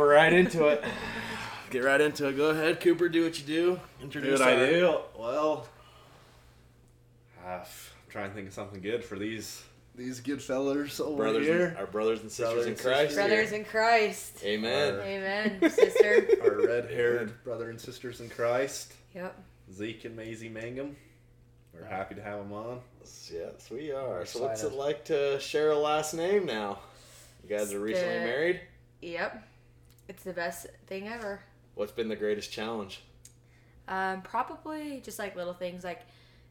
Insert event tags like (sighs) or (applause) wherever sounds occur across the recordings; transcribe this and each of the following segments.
we're right into it. Get right into it. Go ahead, Cooper. Do what you do. Introduce. What I do? Well, uh, I'm trying to think of something good for these these good fellas over brothers, here. and, our brothers and sisters Brothers in Christ. sisters. Brothers in Christ. Amen. Our- Amen, sister. (laughs) Our red-haired brother and sisters in Christ, Yep. Zeke and Maizey Mangum. We're happy to have them on. Yes, we are. So, what's it like to share a last name now? You guys are recently Uh, married. Yep. It's the best thing ever. What's been the greatest challenge? Um, probably just like little things like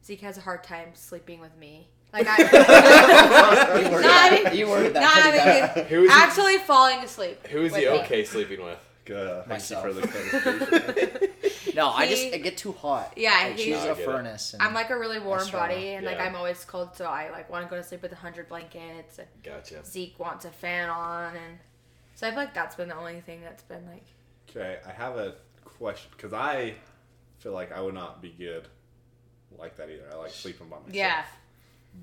Zeke has a hard time sleeping with me. Like I, (laughs) (laughs) You worded No, I that, mean- you worded that no, pretty bad. mean, he? actually falling asleep. Who is with he me. okay sleeping with? Good. Uh, thank you Myself. for the clarification. No, I (laughs) just I get too hot. Yeah, like, he's- she's I a get it. furnace. I'm like a really warm struggle. body, and like I'm always cold, so I like want to go to sleep with a hundred blankets. And Gotcha. Zeke wants a fan on, and so I feel like that's been the only thing that's been like. okay, I have a question because I feel like I would not be good like that either. I like sleeping by myself. Yeah.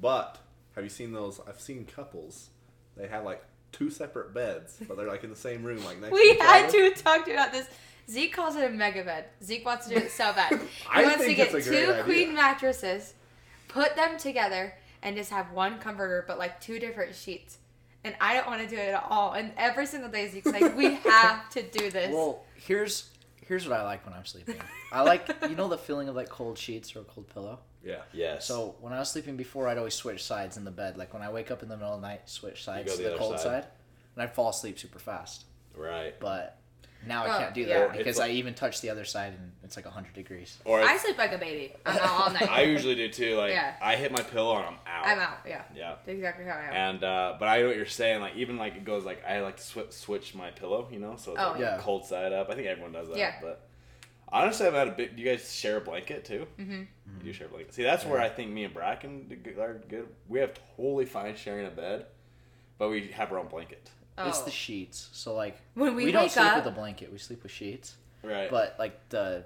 But have you seen those? I've seen couples. They have like two separate beds, but they're like in the same room, like next to We each had other. to talk about this. Zeke calls it a mega bed. Zeke wants to do it so (laughs) bad. He I wants to think get it's a great two idea. queen mattresses, put them together, and just have one comforter, but like two different sheets. And I don't want to do it at all. And every single day, Zeke's like, "We (laughs) have to do this." Well, here's here's what I like when I'm sleeping. I like you know the feeling of like cold sheets or a cold pillow. Yeah. Yes. So when I was sleeping before, I'd always switch sides in the bed. Like when I wake up in the middle of the night, switch sides to the the cold side. side, and I'd fall asleep super fast. right. But now Oh, I can't do that It's because like- I even touch the other side and it's like hundred degrees. Or I sleep like a baby. I'm (laughs) out all night. I usually do too. Like Yeah. I hit my pillow and I'm out. I'm out. Yeah, Yeah. that's exactly how I am. And uh, but I know what you're saying. Like even like it goes like I like to swi- switch my pillow. You know, so it's Oh, like yeah. cold side up. I think everyone does that. Yeah. But honestly, I've had a bit. Do you guys share a blanket too? Mm-hmm. You do share a blanket. See, that's where I think me and Bracken do are good. We have totally fine sharing a bed, but we have our own blanket. It's Oh. the sheets. So like When we don't sleep up- with a blanket. We sleep with sheets. Right. But like the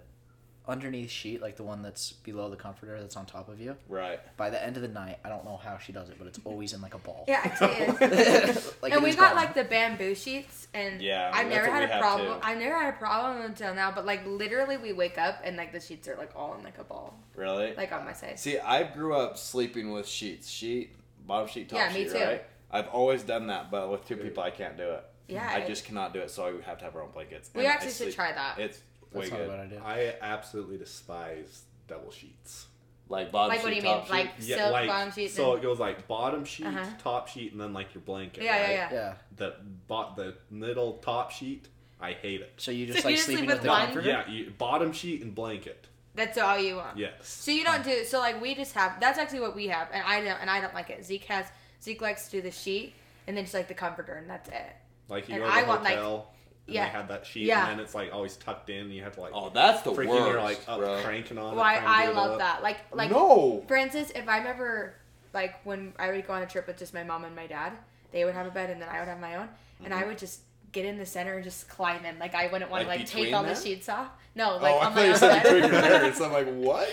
underneath sheet, like the one that's below the comforter that's on top of you. right. By the end of the night, I don't know how she does it, but it's always in like a ball. yeah, actually, (laughs) it is. like and it we is got gone. like the bamboo sheets, and Yeah, I've never had a problem. too. I've never had a problem until now. But like literally, we wake up and like the sheets are like all in like a ball, Really. like on my side. See, I grew up sleeping with sheets, sheet, bottom sheet, top Yeah, me sheet, too. right? I've always done that, but with two people, I can't do it. Yeah, I it- just cannot do it, so I have to have our own blankets. We And I actually should sleep- try that. It's way That's not a good. bad idea. I absolutely despise double sheets. Like bottom Like sheet, what do you top mean? sheet. Like silk like bottom sheets. so and- it goes like bottom sheet, Uh-huh. top sheet, and then like your blanket. Yeah, yeah, right? yeah. Yeah. The bot the middle top sheet, I hate it. So you So just you like just sleep sleeping with with the one? Yeah, you, bottom sheet and blanket. That's all you want. Yes. So you don't do so like we just have. That's actually what we have, and I don't and I don't like it. Zeke has Zeke likes to do the sheet and then just like the comforter, and that's it. Like you And go to the I want, like- hotel, and yeah. they had that sheet, Yeah. and then it's like always tucked in. And you have to like Oh, that's the freaking worst, you're like up bro. cranking on. Why it, trying to I love up. that. Like like no. for instance, if I'm ever like when I would go on a trip with just my mom and my dad, they would have a bed and then I would have my own, and I mm-hmm. would just get in the center and just climb in. Like I wouldn't want Like to like take between all them? the sheets off. No, like oh, I on thought my you own said between your bed. parents. I'm (laughs) like, what?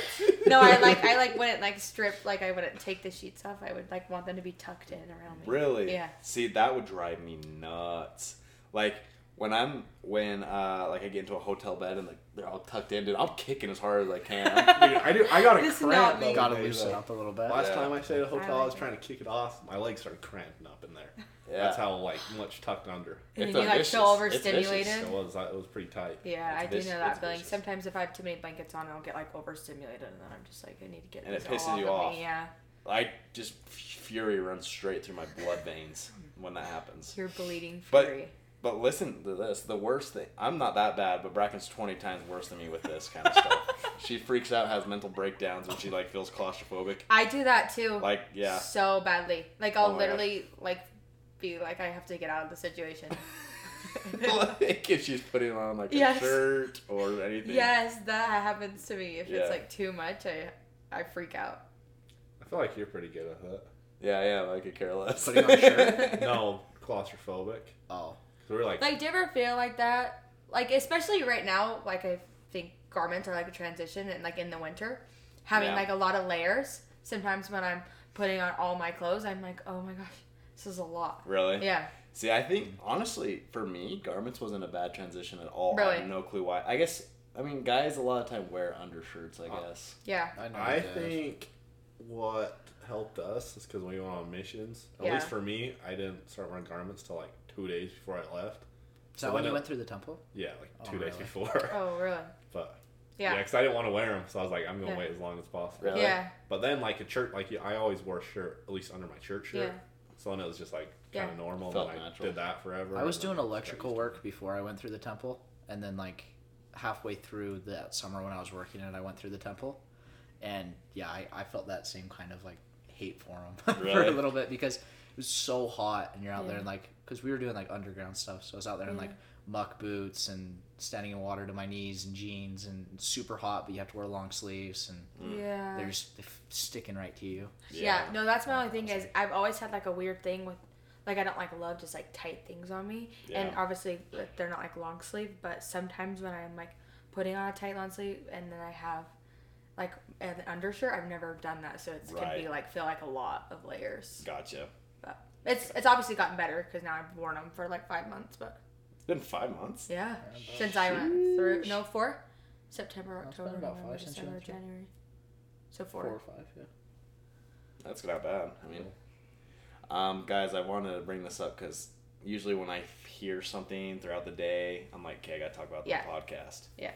no, I like I like (laughs) wouldn't like strip like I wouldn't take the sheets off. I would like want them to be tucked in around me. Really? Yeah. See, that would drive me nuts. Like when I'm when uh like I get into a hotel bed and like they're all tucked in, dude. I'm kicking as hard as I can. (laughs) Dude, I do. I got a This is cramp. not the me. Gotta loosen up a little bit. Last Yeah. time I stayed at a hotel, I, like was it. trying to kick it off. My legs started cramping up in there. Yeah. That's how like much tucked under. And It's then you a like vicious- feel it's vicious. overstimulated. It was. Uh, it was pretty tight. Yeah, It's I do know that it's feeling. vicious. Sometimes if I have too many blankets on, I'll get like overstimulated, and then I'm just like, I need to get And it pisses all you off. off. Me. Yeah, I just fury runs straight through my blood veins when that happens. you're bleeding But- fury. But but listen to this. The worst thing. I'm not that bad, but Bracken's 20 times worse than me with this kind of stuff. (laughs) she freaks out, has mental breakdowns when she like feels claustrophobic. I do that too. Like yeah. So badly. Like oh I'll Oh my literally like be like I have to get out of the situation. (laughs) like if she's putting on like a shirt or anything. yes, that happens to me. If Yeah. it's like too much, I I freak out. I feel like you're pretty good at that. Yeah, yeah, like a careless. Putting on a shirt? (laughs) No, claustrophobic. Oh. So we're like, Like, do you ever feel like that? Like, especially right now, like I think garments are like a transition, and like in the winter, having Yeah. like a lot of layers. Sometimes when I'm putting on all my clothes, I'm like, oh my gosh, this is a lot. Really? Yeah. See, I think honestly, for me, garments wasn't a bad transition at all. I Really? have no clue why. I guess I mean guys a lot of time wear undershirts. I Uh, guess. Yeah. I know. I think what helped us is because we went on missions. At Yeah. least for me, I didn't start wearing garments till like two days before I left. Is that So when then you it- went through the temple? Yeah, like Oh, two days really? before. (laughs) Oh, really? but yeah, Yeah. because I didn't want to wear them, so I was like, I'm gonna Yeah. wait as long as possible. Really? Yeah. But then, like a shirt, like I always wore a shirt at least under my church shirt. Yeah. So then it was just like Yeah. kind of normal. Felt and I natural. did that forever. I was and doing then got electrical used to work before I went through the temple, and then like halfway through that summer when I was working it, I went through the temple, and yeah, I, I felt that same kind of like hate for him (laughs) for Really? a little bit because it was so hot, and you're out there and like because we were doing like underground stuff, so I was out there in Yeah. like muck boots and standing in water to my knees and jeans and super hot, but you have to wear long sleeves and Mm. Yeah. they're just sticking right to you. Yeah. no, that's my only thing is I've always had like a weird thing with, like I don't like love just like tight things on me, and obviously they're not like long sleeve, but sometimes when I'm like putting on a tight long sleeve and then I have like an undershirt, I've never done that, so it can be like feel like a lot of layers. Gotcha. But it's it's obviously gotten better because now I've worn them for like five months, but It's been five months. yeah, since I went through no four, September, It's been October, about November, five since you December, went through. January, so Four four. or five, yeah. That's not bad. I mean, um, guys, I wanted to bring this up because usually when I hear something throughout the day, I'm like, okay, I got to talk about the Yeah. podcast. Yeah.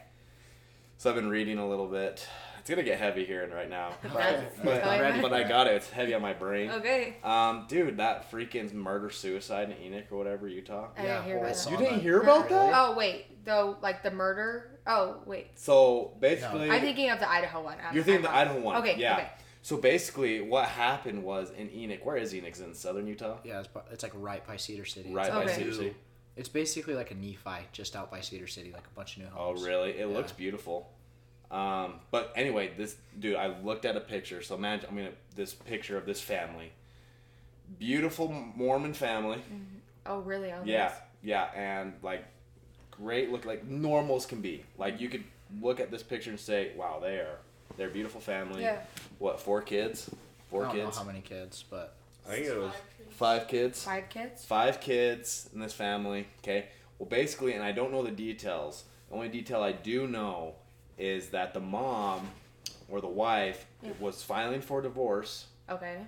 So I've been reading a little bit. It's gonna get heavy here and right now, (laughs) That's- but, I'm but I got it. It's heavy on my brain. Okay. Um, dude, that freaking murder suicide in Enoch or whatever, Utah. I Yeah, didn't hear about that. You didn't hear about that? Oh wait, though, like the murder. Oh wait, So basically, I'm thinking of the Idaho one. I'm- you're thinking the I'm- Idaho one. Okay, yeah. okay. So basically, what happened was in Enoch. Where is Enoch? Is it in southern Utah? Yeah, it's, it's like right by Cedar City. Right It's, by Cedar City. it's basically like a Nephi just out by Cedar City, like a bunch of new homes. Oh, really? It Yeah. looks beautiful. Um, but anyway, this dude, I looked at a picture. So imagine, I mean, this picture of this family, beautiful Mormon family. Oh really? Oh, Yeah, nice. yeah, and like great look, like normals can be. Like you could look at this picture and say, "Wow, they are they're a beautiful family." Yeah. What? Four kids? Four I Four don't kids? know how many kids, but I think it was Five kids. Five kids. Five kids in this family. Okay. Well, basically, and I don't know the details. The only detail I do know is that the mom or the wife Yeah. was filing for divorce. Okay.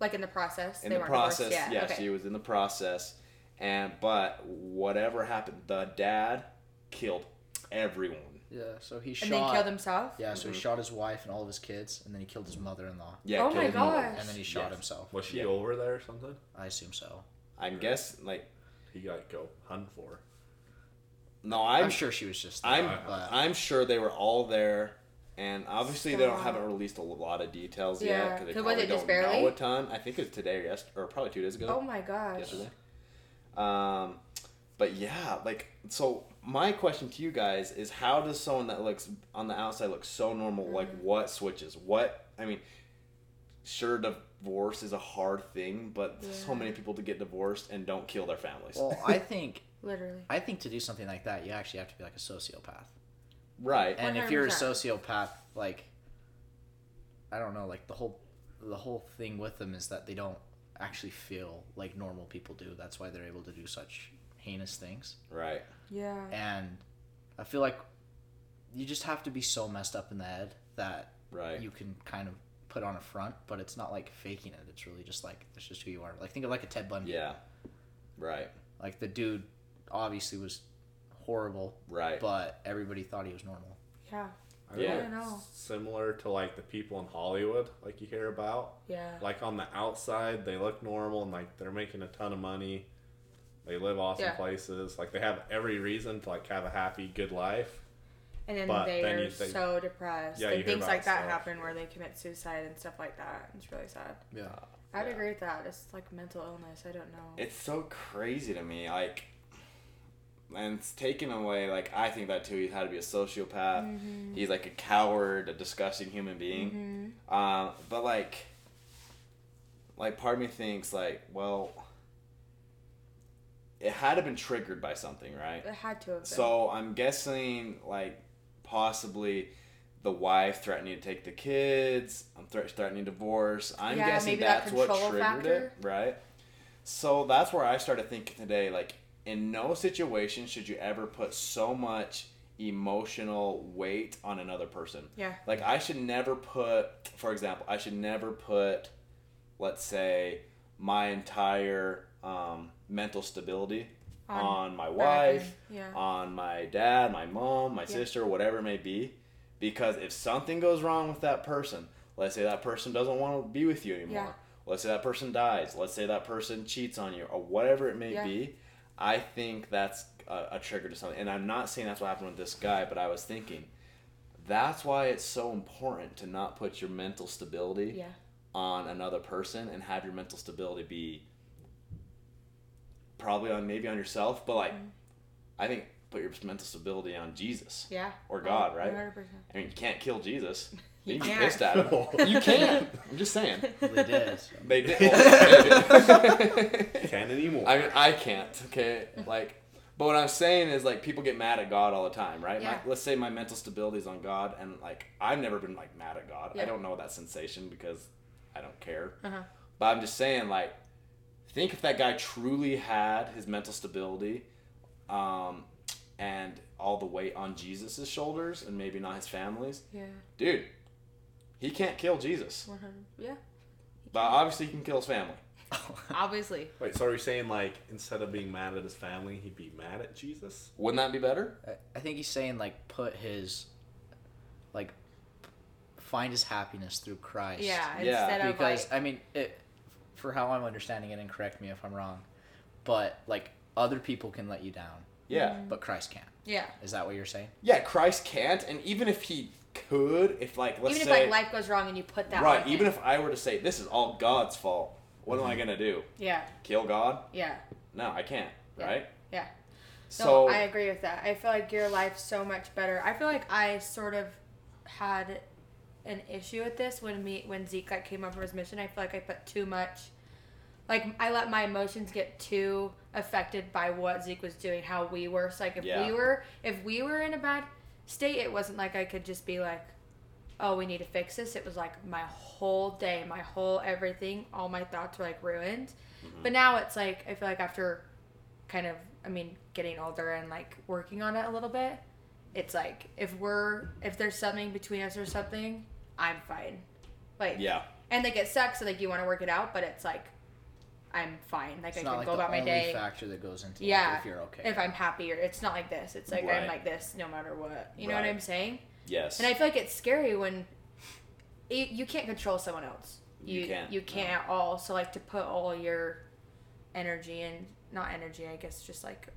Like in the process. In they the weren't process, divorced yeah, yet. okay. she was in the process, and but whatever happened, the dad killed everyone. yeah. So he and shot. And then killed himself. Yeah, so Mhm. he shot his wife and all of his kids, and then he killed his mother-in-law, Yeah. Oh killed my gosh. and then he shot Yes. himself. was she Yeah. over there or something? I assume so. I guess like He got go hunt for. No, I'm, I'm, sure she was just. There, I'm but I'm sure they were all there, and obviously they don't haven't released a lot of details Yeah. yet because they So was probably don't barely? know a ton. I think it's today or yesterday, or probably two days ago. Oh my gosh. yesterday. Um, but yeah, like so. My question to you guys is: How does someone that looks on the outside look so normal? Like, Mm. what switches? What I mean, sure, divorce is a hard thing, but so many people to get divorced and don't kill their families. well, I (laughs) think Literally. I think to do something like that, you actually have to be like a sociopath. right? And if you're a sociopath, like I don't know, like the whole the whole thing with them is that they don't actually feel like normal people do. That's why they're able to do such heinous things. Right. Yeah. And I feel like you just have to be so messed up in the head that Right. you can kind of put on a front, but it's not like faking it. It's really just like it's just who you are. Like think of like a Ted Bundy. Yeah. Right. Like the dude obviously was horrible, Right. but everybody thought he was normal. Yeah. I Yeah. know I know. Similar to like the people in Hollywood, like you hear about. Yeah. Like on the outside, they look normal and like they're making a ton of money. They live awesome Yeah. places. Like they have every reason to like have a happy, good life. And then But they then are you think- so depressed. Yeah, you and hear things about like that stuff. happen where they commit suicide and stuff like that. It's really sad. Yeah. I'd Yeah. agree with that. It's like mental illness. I don't know. It's so crazy to me, like, and it's taken away. Like, I think that too. He had to be a sociopath. Mhm. He's like a coward, a disgusting human being. Mhm. Um, but like, like part of me thinks like, well, it had to have been triggered by something, right? It had to have been. So I'm guessing like possibly the wife threatening to take the kids. I'm thre- threatening divorce. I'm Yeah, guessing maybe that that's what triggered factor. it, right? So that's where I started thinking today. Like, in no situation should you ever put so much emotional weight on another person. Yeah. Like, I should never put, for example, I should never put, let's say, my entire um, mental stability On on, my wife, yeah. on my dad, my mom, my Yeah. sister, whatever it may be. Because if something goes wrong with that person, let's say that person doesn't want to be with you anymore. Yeah. Let's say that person dies. Let's say that person cheats on you or whatever it may be. I think that's a, a trigger to something. And I'm not saying that's what happened with this guy, but I was thinking that's why it's so important to not put your mental stability Yeah. on another person and have your mental stability be probably on maybe on yourself, but like I think put your mental stability on Jesus Yeah. or God, Oh, right? 100%. I mean, you can't kill Jesus. (laughs) You You can be can't. pissed at him. (laughs) You can't. I'm just saying. They did. They did. They (laughs) did. Can't anymore. I mean, I can't. Okay, like, but what I'm saying is like people get mad at God all the time, right? Yeah. My, let's say my mental stability is on God, and like I've never been like mad at God. Yeah. I don't know that sensation because I don't care. Uh-huh. But I'm just saying, like, think if that guy truly had his mental stability, um, and all the weight on Jesus' shoulders, and maybe not his family's, Yeah. dude. He can't kill Jesus, Yeah. but obviously he can kill his family. (laughs) Obviously. Wait, so are you saying like instead of being mad at his family, he'd be mad at Jesus? Wouldn't that be better? I- I think he's saying like put his, like, find his happiness through Christ. Yeah. Yeah, Instead of because like. I mean, it, for how I'm understanding it, and correct me if I'm wrong, but like other people can let you down, Yeah. Mm-hmm. but Christ can't. Yeah. Is that what you're saying? Yeah, Christ can't, and even if he could, if like let's say, Even say if like life goes wrong and you put that. right, even him. if I were to say this is all God's fault, what am I Mm-hmm. gonna do? Yeah. Kill God? Yeah. No, I can't. Yeah. Right? Yeah. So no, I agree with that. I feel like your life's so much better. I feel like I sort of had an issue with this when me when Zeke like came up for his mission. I feel like I put too much, like I let my emotions get too affected by what Zeke was doing, how we were. So like if Yeah. we were if we were in a bad state, it wasn't like I could just be like, oh, we need to fix this. It was like my whole day, my whole everything, all my thoughts were like ruined. Mm-hmm. But now it's like I feel like after kind of I mean getting older and like working on it a little bit, it's like if we're if there's something between us or something, I'm fine. Like yeah. and like it sucks, so like you want to work it out, but it's like I'm fine. Like It's I can like go the about my only day. factor that goes into Yeah, like, if you're okay. If I'm happy or it's not like this. It's like I'm like this no matter what. You know what I'm saying? Yes. And I feel like it's scary when you, you can't control someone else. You You can't, You can't at all. So like to put all your energy and not energy, I guess just like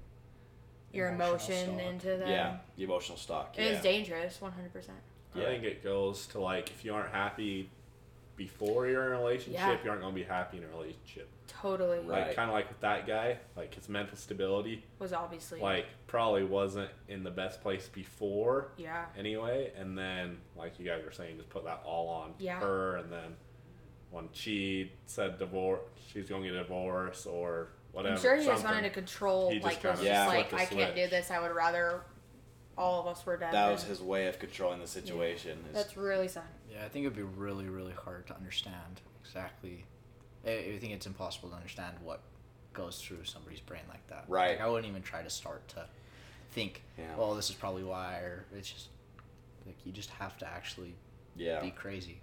your Emotional emotion stock. into them. yeah, the emotional stock. It yeah. is dangerous, one hundred percent. I Yeah. think it goes to like if you aren't happy before you're in a relationship, Yeah. you aren't gonna be happy in a relationship. Totally Right. Like kind of like with that guy, like his mental stability, was obviously like probably wasn't in the best place before yeah. anyway. And then, like you guys were saying, just put that all on Yeah. her. And then when she said divorce, she's going to get a divorce or whatever. I'm sure he just wanted to control. He just like was kinda just Yeah. like flipped I can't do switch. this. I would rather all of us were dead. That than- was his way of controlling the situation. is- That's really sad. Yeah, I think it'd be really, really hard to understand exactly. I, I think it's impossible to understand what goes through somebody's brain like that. Right. Like, I wouldn't even try to start to think, Yeah. well, this is probably why, or it's just like you just have to actually yeah. be crazy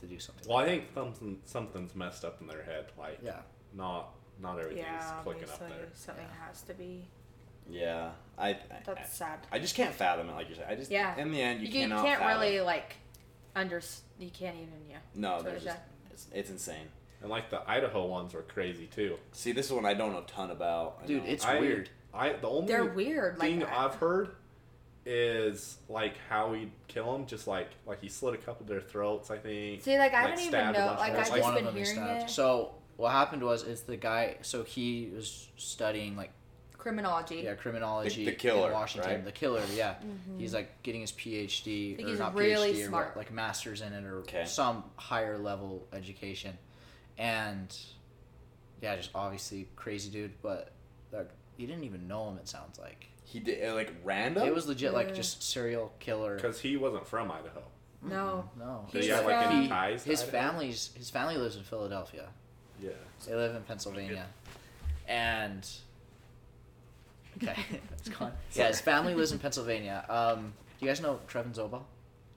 to do something. Well, I like think something something's messed up in their head. Like yeah. not not everything's Yeah, clicking obviously up there. something has to be. Yeah. I, I That's sad. I just can't fathom it like you said. I just Yeah. in the end you, You, cannot can't fathom. really like under. You can't even yeah. No, there's just, it's, it's insane. And like the Idaho ones were crazy too. See, this is one I don't know a ton about. I Dude, know. it's I- weird. I the only They're weird like thing that. I've heard is like how he'd kill them, just like like he slit a couple of their throats. I think. See, like I like, don't even know. Like. I've Like, just been of them is hearing stabbed. it. So what happened was, is the guy. So he was studying like Criminology. yeah criminology The- the killer, in Washington. right? The killer, yeah. Mm-hmm. He's like getting his PhD think or he's not really PhD or smart. what, like masters in it or Okay. some higher level education, and yeah, just obviously crazy dude. But like you didn't even know him. It sounds like he did uh, like random. it was legit like Yeah. just serial killer. Because he wasn't from Idaho. No. No, Did he he have like from- any ties? to his Idaho? family's his family lives in Philadelphia. Yeah. They live in Pennsylvania, and okay, (laughs) it's gone. Yeah, his family lives in Pennsylvania. Um, do you guys know Trevin Zobel?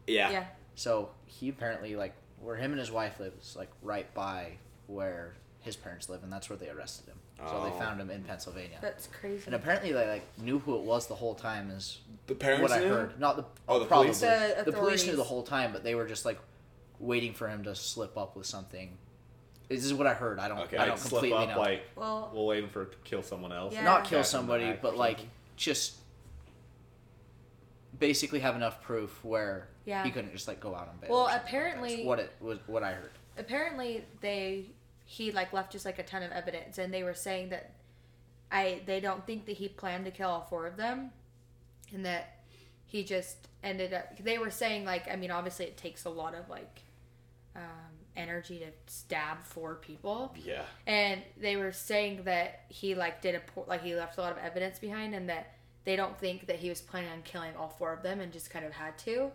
Yeah. Yeah. So he apparently like where him and his wife live is like right by where his parents live, and that's where they arrested him. So Oh. they found him in Pennsylvania. That's crazy. And apparently they like knew who it was the whole time. Is The parents what I knew? heard. Not the Oh, the probably police? The the police knew the whole time, but they were just like waiting for him to slip up with something. This is what I heard. I don't. Okay, I don't slip completely up know. like well, we're waiting for to kill someone else. Yeah. Not kill him in the somebody, but like just basically have enough proof where Yeah. he couldn't just like go out on bail. Well, or something like apparently- what it was. What I heard. apparently they he like left just like a ton of evidence, and they were saying that I they don't think that he planned to kill all four of them, and that he just ended up. They were saying like I mean obviously it takes a lot of like um, energy to stab four people. Yeah. and they were saying that he like did a poor, like he left a lot of evidence behind and that they don't think that he was planning on killing all four of them and just kind of had to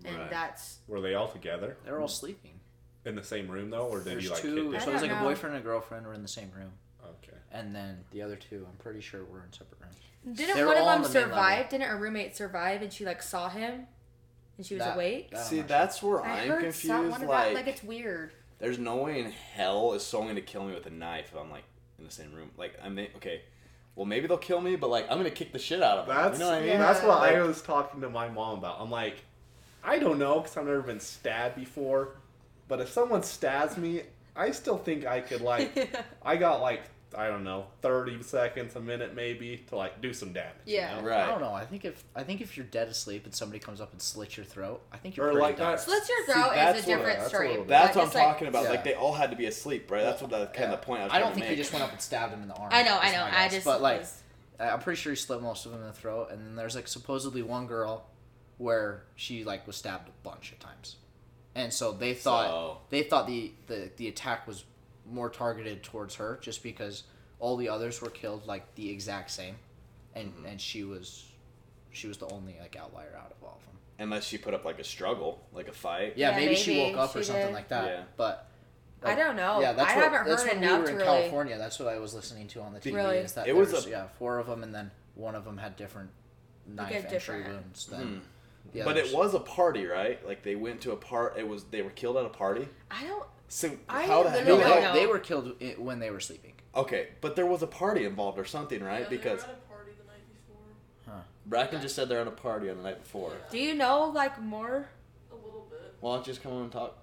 Hmm. and Right. that's Were they all together They're all sleeping. in the same room though, or did There's he like two. kidnap? So I there's don't like a know. boyfriend and a girlfriend were in the same room, Okay. and then the other two, I'm pretty sure, were in separate rooms. didn't They were one of all on them the main level. survive didn't a roommate survive and she like saw him and she was That- awake that See, that's where i I'm heard confused. some, one like, like it's weird there's no way in hell is someone going to kill me with a knife if I'm like in the same room. Like, I mean, okay, well maybe they'll kill me, but like I'm going to kick the shit out of them. That's you know what I mean? Yeah. that's what I was talking to my mom about. I'm like, I don't know because I've never been stabbed before, but if someone stabs me, I still think I could like. (laughs) I got like I don't know, thirty seconds, a minute maybe to like do some damage. you Yeah. know? Right. I don't know. I think if I think if you're dead asleep and somebody comes up and slits your throat, I think you're Or pretty like done. that- slits your See, throat that's is a different that's story what- That's Like, what I'm like- talking about. Yeah. Like they all had to be asleep, right? That's what the kind Yeah. of point I was I don't to think he make. just went up and stabbed him in the arm. i know i know i guess. just But like, was- I'm pretty sure he slit most of them in the throat, and then there's like supposedly one girl where she like was stabbed a bunch of times, and so they thought So- they thought the, the the attack was more targeted towards her just because all the others were killed like the exact same, and Mm-hmm. and she was she was the only like outlier out of all of them. Unless she put up like a struggle, like a fight. Yeah, Yeah, maybe, she woke up or she something did. like that. Yeah. But I don't know. Yeah, that's I what, haven't that's heard when enough we were in really- California. That's what I was listening to on the TV. Really? Is that It was there's- a- yeah four of them, and then one of them had different knife entry different- wounds than Hmm. The But others. it was a party, right? Like they went to a part. It was they were killed at a party. i don't So I how the literally hell? No, they, were killed i- when they were sleeping. Okay, but there was a party involved or something, right? Yeah, they because were at a party the night before. Bracken just said they're at a party on the night before. do you know like more A little bit. Why don't you just come on and talk?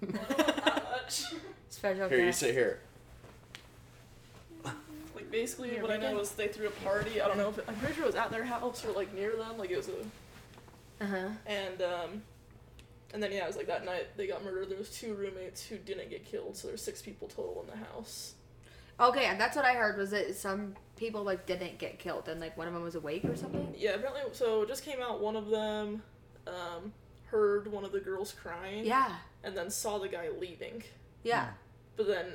(laughs) Not much. special Here, you guest? sit here. Like basically, Here, what I we know can- is they threw a party. I don't know if it, I'm pretty sure it was at their house or like near them. Like it was a uh-huh and um, and then yeah, it was like that night they got murdered. There was two roommates who didn't get killed, so there's six people total in the house. Okay, and that's what I heard was that some people like didn't get killed and like one of them was awake or something. Yeah, apparently. So it just came out. One of them um, heard one of the girls crying. Yeah, And then saw the guy leaving. yeah, But then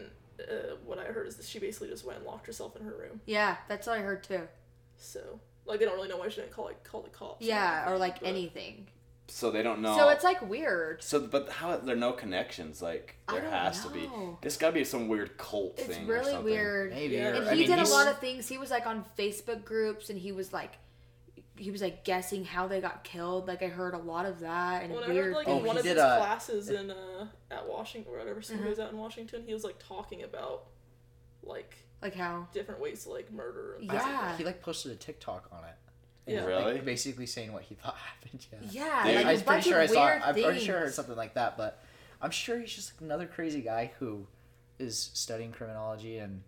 uh, what I heard is that she basically just went and locked herself in her room. yeah. That's what I heard too. So like they don't really know why she didn't call like call the cops. Yeah, or like but- anything. So they don't know. So it's like weird. So, but how there are no connections? Like I there don't has to be. This got to be some weird cult It's thing. or really something. weird. Maybe. Yeah. or- And I he mean, did a lot of things. He was like on Facebook groups and he was like he was like guessing how they got killed. Like I heard a lot of that and When I heard like Oh, in one he of did his a- classes in uh at Washington or whatever school Uh-huh. he was at in Washington, he was like talking about like like how different ways to like murder. And Yeah. like He like posted a TikTok on it. Yeah. Really? Like, basically saying what he (laughs) thought happened. Yeah. yeah, like I a was bunch pretty sure I of saw. weird I'm pretty sure I heard something like that, but I'm sure he's just another crazy guy who is studying criminology and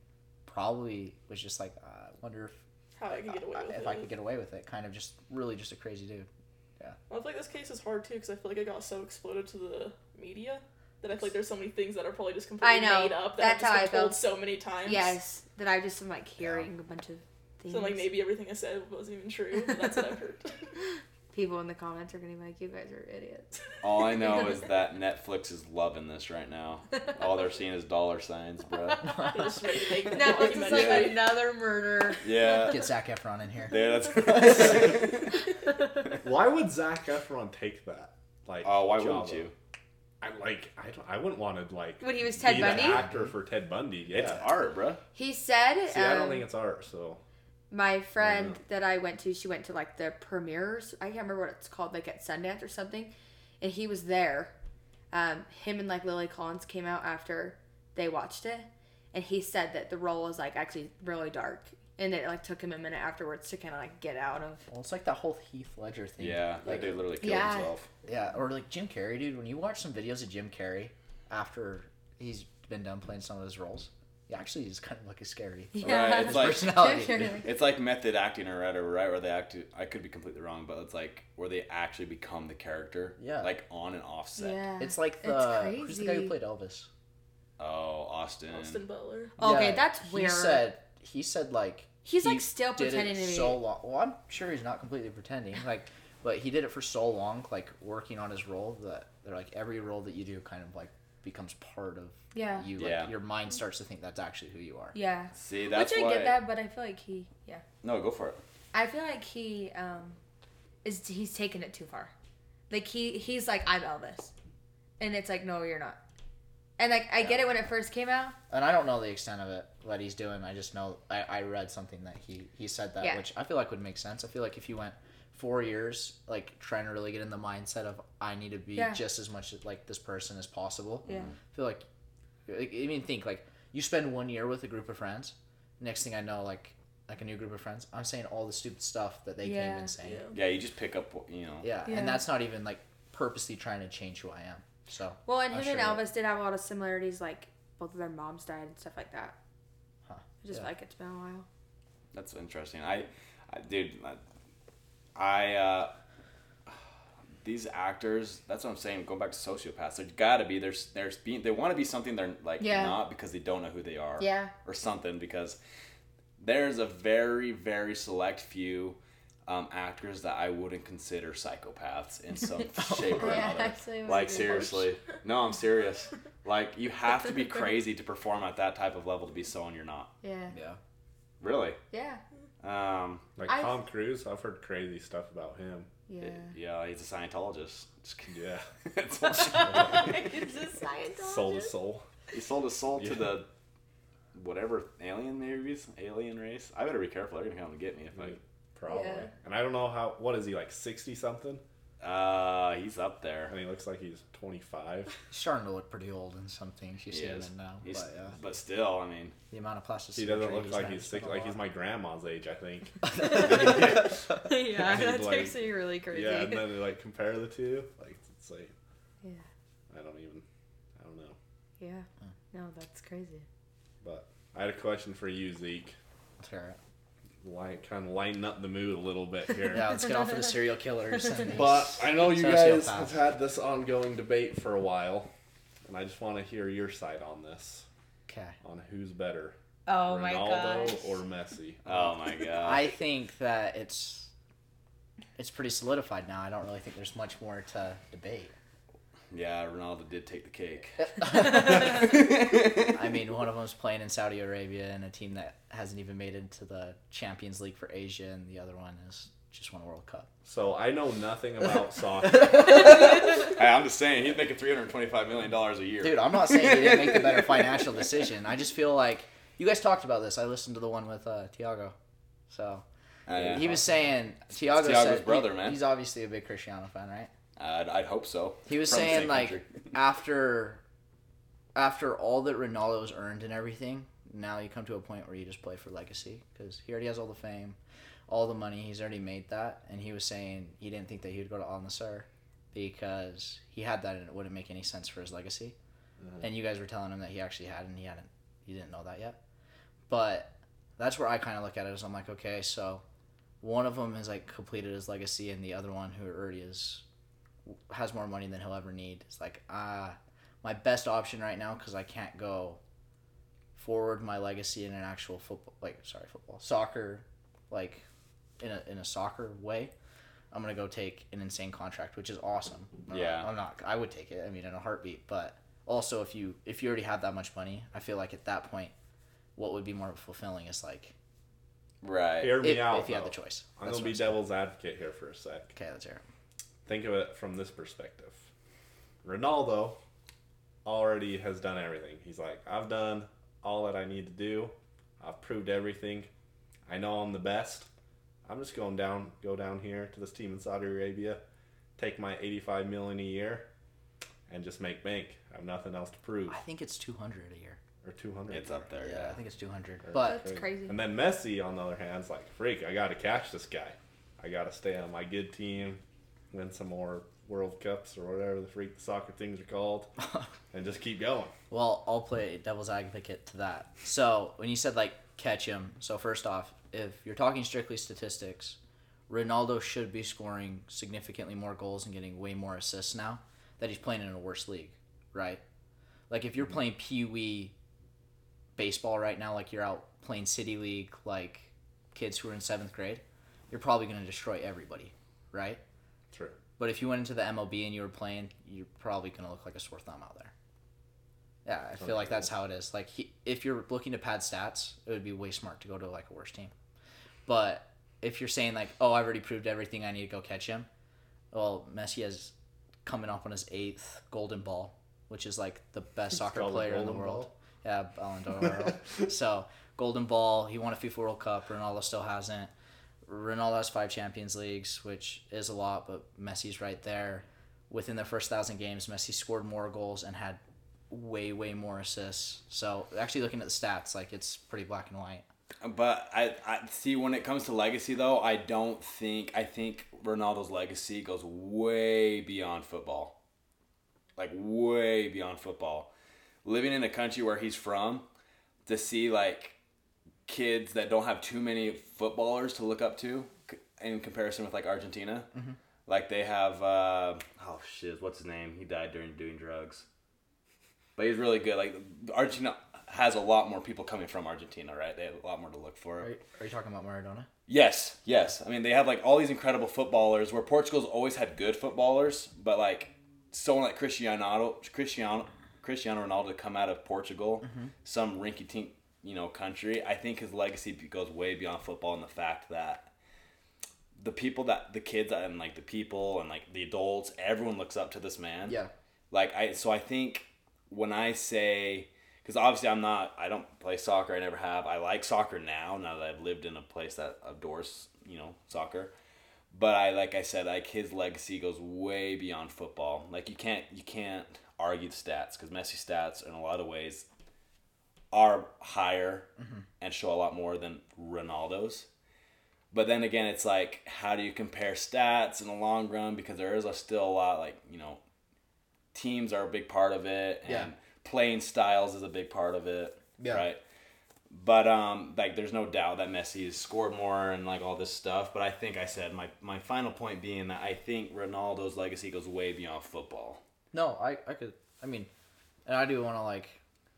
probably was just like, uh, I wonder if how I could get away uh, with if it. I could get away with it. Kind of just really just a crazy dude. Well, I feel like this case is hard too because I feel like it got so exploded to the media that I feel like there's so many things that are probably just completely I know. made up that That's have how I just been told felt. so many times. Yes, that I just am like hearing a bunch of things. So like maybe everything I said wasn't even true. But that's what I've heard. (laughs) people in the comments are gonna be like, "You guys are idiots." All I know (laughs) is that Netflix is loving this right now. All they're seeing is dollar signs, bro. They're just ready to make (laughs) a Now it's just like documentary. another murder. Yeah. Get Zac Efron in here. Yeah, that's Why would Zac Efron take that? Like, Oh, why job? wouldn't you? I like. I don't. I wouldn't want to like. When he was Ted be Bundy? the actor for Ted Bundy. Yeah. It's art, bro. He said, See, I don't um, think it's art. So my friend know. that I went to, she went to like the premieres. I can't remember what it's called, like at Sundance or something. And he was there. Um, him and like Lily Collins came out after they watched it, and he said that the role was like actually really dark, and it like took him a minute afterwards to kind of like get out of. Well, it's like that whole Heath Ledger thing. Yeah, that Like, dude literally killed Yeah. himself. yeah, or like Jim Carrey, dude. When you watch some videos of Jim Carrey after he's been done playing some of his roles, he actually is kind of like a scary. Right, it's like- personality. (laughs) It's like method acting or whatever, right? Where they act. I could be completely wrong, but it's like where they actually become the character. Yeah. Like on and off set. Yeah, It's like It's the who's the guy who played Elvis? Oh, Austin. Austin Butler. Okay, Yeah, that's he said he said like He's he like still did it pretending to be. so long. Well, I'm sure he's not completely pretending. Like, but he did it for so long, like working on his role that they're like every role that you do kind of like becomes part of Yeah. you. Like, Yeah. Your mind starts to think that's actually who you are. Yeah, See, that's which I why. get that, but I feel like he, yeah, No, go for it. I feel like he um is he's taken it too far. Like he he's like I'm Elvis, and it's like no, you're not. And like I get it when it first came out. And I don't know the extent of it, what he's doing. I just know I, I read something that he he said that, Yeah. which I feel like would make sense. I feel like if you went four years, like trying to really get in the mindset of I need to be Yeah. just as much like this person as possible. Yeah. Mm-hmm. I feel like, like I mean, think like you spend one year with a group of friends. Next thing I know, like like a new group of friends, I'm saying all the stupid stuff that they came Yeah. in saying. Yeah. Yeah, you just pick up. You know. Yeah. Yeah. and that's not even like purposely trying to change who I am. So Well, and I'm him and sure Elvis did have a lot of similarities. Like both of their moms died and stuff like that. Huh. I just Yeah. feel like it's been a while. That's interesting. I, I dude, I, I uh, these actors. That's what I'm saying. Going back to sociopaths, there's gotta be there's there's being they want to be something they're like Yeah. not because they don't know who they are. Yeah. Or something because there's a very very select few. Um, actors that I wouldn't consider psychopaths in some (laughs) shape or Yeah, another. actually, like be seriously, no, I'm serious. (laughs) Like you have to be (laughs) crazy to perform at that type of level to be someone you're not. Yeah. yeah. Really. Yeah. Um, like I've- Tom Cruise, I've heard crazy stuff about him. Yeah. Yeah, he's a Scientologist. Just. Yeah, It's- He's a Scientologist. soul to soul. he sold his soul Yeah. to the whatever alien movies, alien race. I better be careful. They're gonna come and get me if I. Probably. Yeah. And I don't know how. What is he like? Sixty something? Uh, he's up there. And he looks like he's twenty five. He's starting to look pretty old in some things you He see him is. in now. He's, But yeah, but still, I mean, the amount of plasticity. He doesn't surgery look like he's it's six, like he's my grandma's age. I think. (laughs) (laughs) yeah, He's that like- takes me really crazy. Yeah, and then (laughs) they like compare the two. Like it's like yeah. I don't even. I don't know. Yeah. No, that's crazy. But I had a question for you, Zeke. Let's hear it. Like, kind of lighten up the mood a little bit here. Yeah, let's get off of the serial killers. (laughs) But I know you guys have had this ongoing debate for a while, and I just want to hear your side on this, Okay. on who's better, Oh my Ronaldo gosh. or Messi. oh my god. I think that it's it's pretty solidified now. I don't really think there's much more to debate. Yeah, Ronaldo did take the cake. (laughs) (laughs) (laughs) I mean, one of them's playing in Saudi Arabia and a team that hasn't even made it to the Champions League for Asia, and the other one is just won a World Cup. So I know nothing about soccer. hey, I'm just saying he's making 325 million dollars a year. Dude, I'm not saying he didn't make the better financial decision. I just feel like you guys talked about this. I listened to the one with uh, Tiago, so Uh, yeah. he was saying Tiago Thiago's brother, he- man. He's obviously a big Cristiano fan, right? I'd, I'd hope so. He was saying like (laughs) after after all that Ronaldo's earned and everything, now you come to a point where you just play for legacy because he already has all the fame, all the money. He's already made that, and he was saying he didn't think that he would go to Al Nassr because he had that and it wouldn't make any sense for his legacy. Mm-hmm. And you guys were telling him that he actually had, and he hadn't. He didn't know that yet. But that's where I kind of look at it as I'm like, okay, so one of them has like completed his legacy, and the other one who already is has more money than he'll ever need. It's like ah, my best option right now because I can't go forward my legacy in an actual football, like sorry, football, soccer, like in a in a soccer way. I'm gonna go take an insane contract, which is awesome. I'm not- Yeah. I'm not. I would take it. I mean, in a heartbeat. But also, if you if you already have that much money, I feel like at that point, what would be more fulfilling is like right. Hear me if, out. if you had though. the choice. I'm gonna be I'm saying. devil's advocate here for a sec. Okay, let's hear it. Think of it from this perspective. Ronaldo already has done everything. He's like, I've done all that I need to do. I've proved everything. I know I'm the best. I'm just going down, go down here to this team in Saudi Arabia, take my 85 million a year, and just make bank. I have nothing else to prove. I think it's 200 a year. Or 200. It's up there. Yeah, Yeah. I think it's 200. Or- But That's crazy. And then Messi, on the other hand, is like, freak, I got to catch this guy. I got to stay on my good team, win some more World Cups or whatever the freak soccer things are called, (laughs) and just keep going. Well, I'll play devil's advocate to that. So when you said like catch him, so first off, if you're talking strictly statistics, Ronaldo should be scoring significantly more goals and getting way more assists now that he's playing in a worse league, right? Like if you're mm-hmm. playing Pee Wee baseball right now, like you're out playing City League, like kids who are in seventh grade, you're probably going to destroy everybody, right? True. But if you went into the MLB and you were playing, you're probably going to look like a sore thumb out there. Yeah, I feel like that's how it is. Like, he, if you're looking to pad stats, it would be way smart to go to like a worse team. But if you're saying like, oh, I've already proved everything, I need to go catch him. Well, Messi is coming up on his eighth Golden Ball, which is like the best soccer player in the world. Ball? Yeah, Ballon d'Or. (laughs) so Golden Ball, he won a FIFA World Cup. Ronaldo still hasn't. Ronaldo has five Champions Leagues, which is a lot, but Messi's right there. Within the first thousand games, Messi scored more goals and had way, way more assists. So actually, looking at the stats, like it's pretty black and white. But I, I see when it comes to legacy though, I don't think I think Ronaldo's legacy goes way beyond football. Like way beyond football. Living in a country where he's from, to see like kids that don't have too many footballers to look up to in comparison with like Argentina. Like they have uh, oh shit, what's his name? He died during doing drugs. But he's really good. Like Argentina has a lot more people coming from Argentina, right? They have a lot more to look for. Are you, are you talking about Maradona? Yes, yes. I mean, they have like all these incredible footballers. Where Portugal's always had good footballers, but like someone like Cristiano, Cristiano, Cristiano Ronaldo come out of Portugal, some rinky-tink, you know, country. I think his legacy goes way beyond football and the fact that the people that the kids and like the people and like the adults, everyone looks up to this man Yeah. like I so I think when I say because obviously I'm not I don't play soccer I never have I like soccer now now that I've lived in a place that adores you know soccer but I like I said like his legacy goes way beyond football like you can't you can't argue the stats because Messi stats in a lot of ways are higher and show a lot more than Ronaldo's but then again it's like how do you compare stats in the long run because there is a still a lot like you know teams are a big part of it and Yeah. playing styles is a big part of it Yeah. right but um like there's no doubt that messi has scored more and like all this stuff but i think i said my, my final point being that i think ronaldo's legacy goes way beyond football No, I, I could. I mean, and I do want to like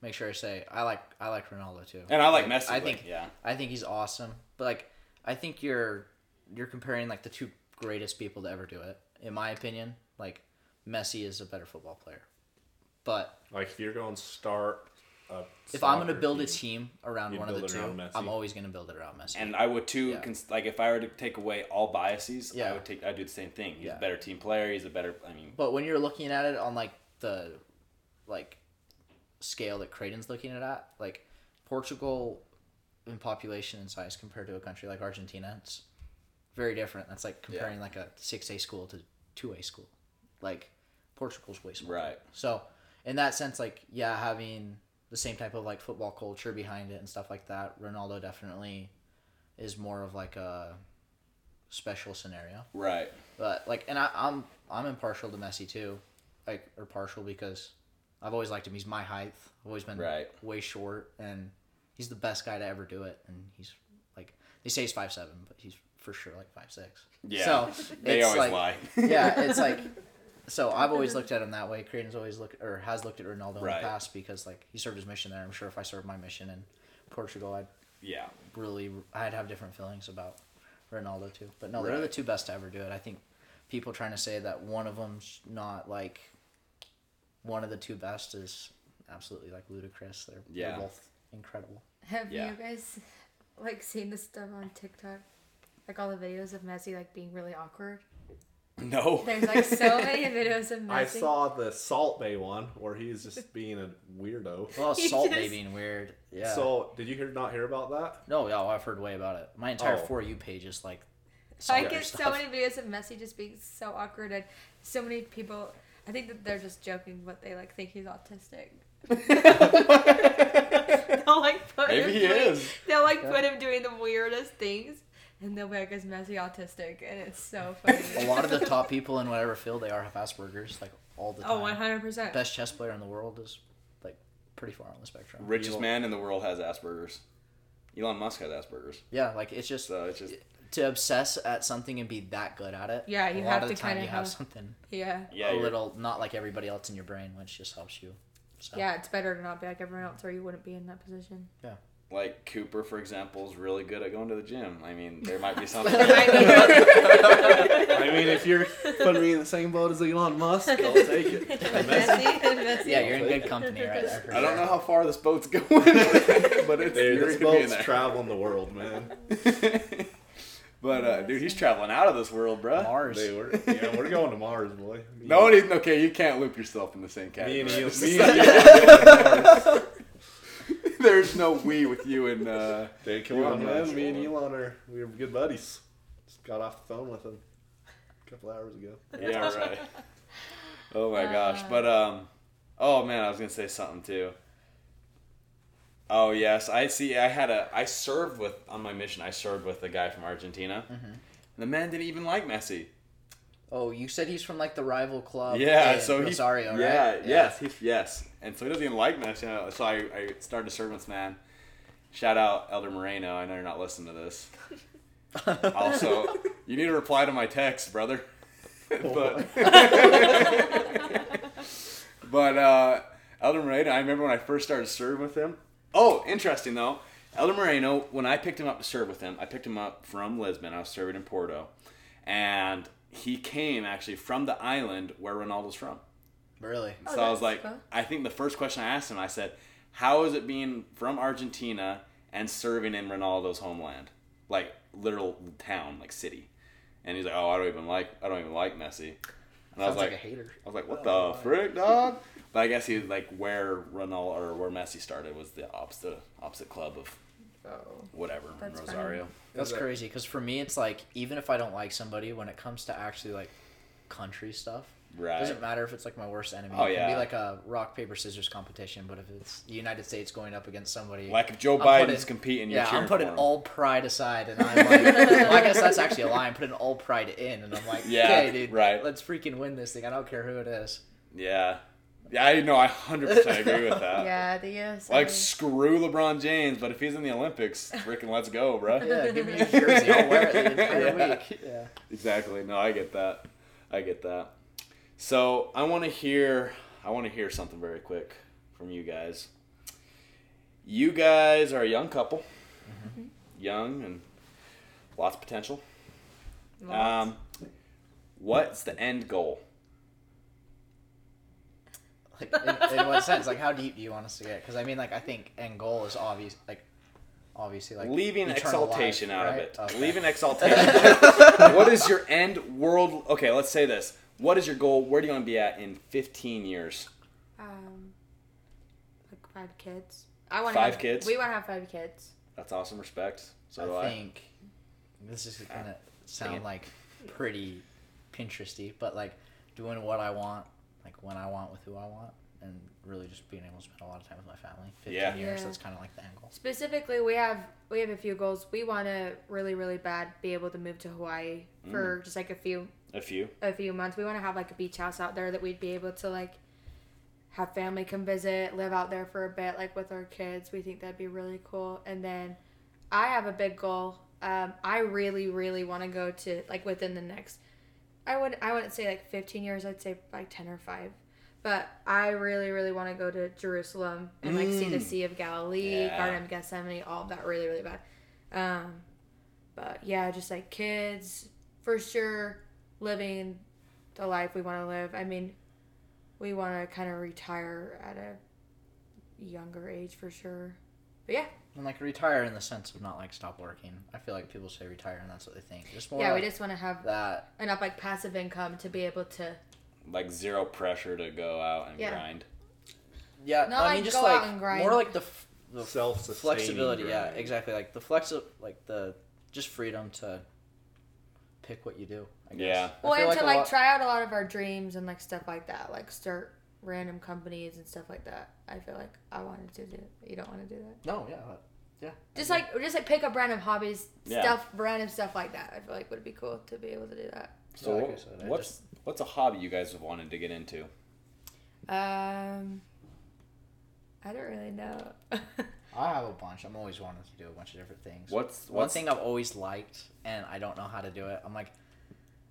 make sure I say I like I like Ronaldo too. and i like messi I but think yeah I think he's awesome, but like I think you're you're comparing like the two greatest people to ever do it. In my opinion, like Messi is a better football player, but Like if you're going to start a if I'm gonna soccer build a team, team around one of the two. I'm always gonna build it around Messi. and i would too Yeah. cons- like if i were to take away all biases Yeah. i would take i'd do the same thing he's Yeah. a better team player he's a better i mean But when you're looking at it on like the like scale that Creighton's looking at like Portugal in population and size compared to a country like Argentina, it's very different. That's like comparing like a six A school to two A school. Like Portugal's way smaller. Right. So in that sense, like yeah, having the same type of like football culture behind it and stuff like that, Ronaldo definitely is more of like a special scenario. right But like, and I, I'm I'm impartial to Messi too, like or partial because I've always liked him. He's my height. I've always been Right. way short, and he's the best guy to ever do it. And he's like they say he's five seven, but he's for sure like five six. yeah So (laughs) they always like, lie (laughs) yeah, it's like. (laughs) So I've always looked at him that way. Creighton's always looked or has looked at Ronaldo in the past because like he served his mission there. I'm sure if I served my mission in Portugal, I'd yeah really I'd have different feelings about Ronaldo too. But no, they're the two best to ever do it. I think people trying to say that one of them's not like one of the two best is absolutely like ludicrous. They're, Yeah. they're both incredible. Have Yeah. you guys like seen the stuff on TikTok? Like all the videos of Messi like being really awkward. (laughs) No. There's like so (laughs) many videos of Messi. I saw the Salt Bae one where he's just (laughs) being a weirdo. Well, oh, He Salt Bae being weird. Yeah. So, did you hear not hear about that? no, yeah, I've heard way about it. My entire Oh. for you page is like. I soccer get so many videos of Messi just being so awkward and so many people. I think that they're just joking, but they like think he's autistic. (laughs) they'll like put Maybe him he doing, is. They'll like put him doing the weirdest things, and they'll be like, "Is Messi autistic?" And it's so funny. A lot of the top people in whatever field they are have Asperger's, like all the oh, time. oh, one hundred percent. Best chess player in the world is like pretty far on the spectrum. Richest Elon- man in the world has Asperger's. Elon Musk has Asperger's. Yeah, like it's just So it's just to obsess at something and be that good at it. Yeah, you a lot have of the to time kinda you have have- something Yeah, yeah, a you're- little not like everybody else in your brain, which just helps you. So. yeah. It's better to not be like everyone else, or you wouldn't be in that position. Yeah. Like Cooper, for example, is really good at going to the gym. I mean, there might be (laughs) something. (laughs) I mean, if you're (laughs) putting me in the same boat as Elon Musk, I'll take it. Messi, Messi. Yeah, you're in good company right there. for I don't sure. know how far this boat's going, but it's Dude, you're this gonna be in boat's there. traveling the world, man. But uh, dude, he's traveling out of this world, bruh. Mars. Dude, we're, yeah, we're going to Mars, boy. Me (laughs) No, and- it- okay, you can't loop yourself in the same Me category. and Elon. Me Me and and you- (laughs) There's no we with you and uh, Dude, come Elon on, man. Me and Elon are we are good buddies. Just got off the phone with him a couple hours ago. yeah, right. (laughs) Oh my gosh, but um, oh man, I was gonna say something too. Oh yes, I see. I had a I served with on my mission. I served with a guy from Argentina. Mhm. The man didn't even like Messi. Oh, you said he's from like the rival club. Yeah, so he Rosario, right? Yeah, yes, he, yes, and so he doesn't even like Messi. Uh, So I, I started to serve with this man. Shout out Elder Moreno. I know you're not listening to this. (laughs) Also, you need to reply to my text, brother. (laughs) but (laughs) but uh, Elder Moreno, I remember when I first started serving with him. Oh, interesting though. Elder Moreno, when I picked him up to serve with him, I picked him up from Lisbon. I was serving in Porto, and he came actually from the island where Ronaldo's from. Really? Oh, so Oh, I was like, cool. I think the first question I asked him, I said, "How is it being from Argentina and serving in Ronaldo's homeland, like literal town, like city?" And he's like, "Oh, I don't even like, I don't even like Messi." And I was like, like, a hater. I was like, "What oh, the frick, dog?" But I guess he like where Ronaldo or where Messi started was the opposite opposite club of Oh. whatever That's in funny. Rosario. That's that- crazy because for me, it's like even if I don't like somebody, when it comes to actually like country stuff, Right. doesn't matter if it's like my worst enemy. Oh, it can be like a rock paper scissors competition, but if it's the United States going up against somebody, Like if Joe I'm Biden's putting- competing, you're yeah, I'm putting for him. all pride aside, and I'm like, well, I guess that's actually a lie. I'm putting all pride in, and I'm like, Yeah, okay, dude, right. let's freaking win this thing. I don't care who it is. Yeah, yeah, I know. I hundred percent agree with that. (laughs) Yeah, the US. Like screw LeBron James, but if he's in the Olympics, freaking let's go, bro. Yeah, give me a jersey. I'll wear it the entire (laughs) Yeah. week. Yeah. Exactly. No, I get that. I get that. So I want to hear. I want to hear something very quick from you guys. You guys are a young couple, young and lots of potential. Um, what's the end goal? Like, in, in what sense? Like, how deep do you want us to get? Because I mean, like, I think end goal is obvious. Like, obviously, like Leaving exaltation life, out of it. Okay. Leaving exaltation. (laughs) what is your end world? Okay, let's say this. What is your goal? Where do you want to be at in 15 years? Um, like five kids. I want Five have, kids? We want to have five kids. That's awesome. Respect. So do I I. think this is gonna Dang sound like pretty Pinteresty, but like doing what I want, like when I want with who I want, and really just being able to spend a lot of time with my family. Fifteen Yeah. years. Yeah. That's kind of like the angle. Specifically, we have we have a few goals. We want to really, really bad be able to move to Hawaii for Mm. just like a few A few. a few months. We want to have like a beach house out there that we'd be able to like have family come visit, live out there for a bit, like with our kids. We think that'd be really cool. And then I have a big goal. Um, I really, really want to go to like within the next. I would I wouldn't say like 15 years. I'd say like 10 or five. But I really, really want to go to Jerusalem and like see the Mm. Sea of Galilee, Yeah. Garden of Gethsemane, all of that really, really bad. Um, but yeah, just like kids for sure, living the life we want to live. I mean, we want to kind of retire at a younger age for sure. But yeah, And like retire in the sense of not like stop working. I feel like people say retire and that's what they think. Just more yeah, we just want to have that. enough like passive income to be able to. Like zero pressure to go out and Yeah. grind. Yeah, Not I like mean just go out like and grind. more like the f- the Self-sustaining flexibility. Yeah, exactly. Like the flexi like the just freedom to pick what you do. I guess. Yeah. I Well, feel and to like lot- try out a lot of our dreams and like stuff like that, like start random companies and stuff like that. I feel like I wanted to do. You don't want to do that. No, yeah, that- yeah. Just like just like pick up random hobbies, Yeah. stuff, random stuff like that. I feel like would be cool to be able to do that. So like I said, I what's just- what's a hobby you guys have wanted to get into? Um, I don't really know. (laughs) I have a bunch. I'm always wanting to do a bunch of different things. What's One thing I've always liked, and I don't know how to do it. I'm like,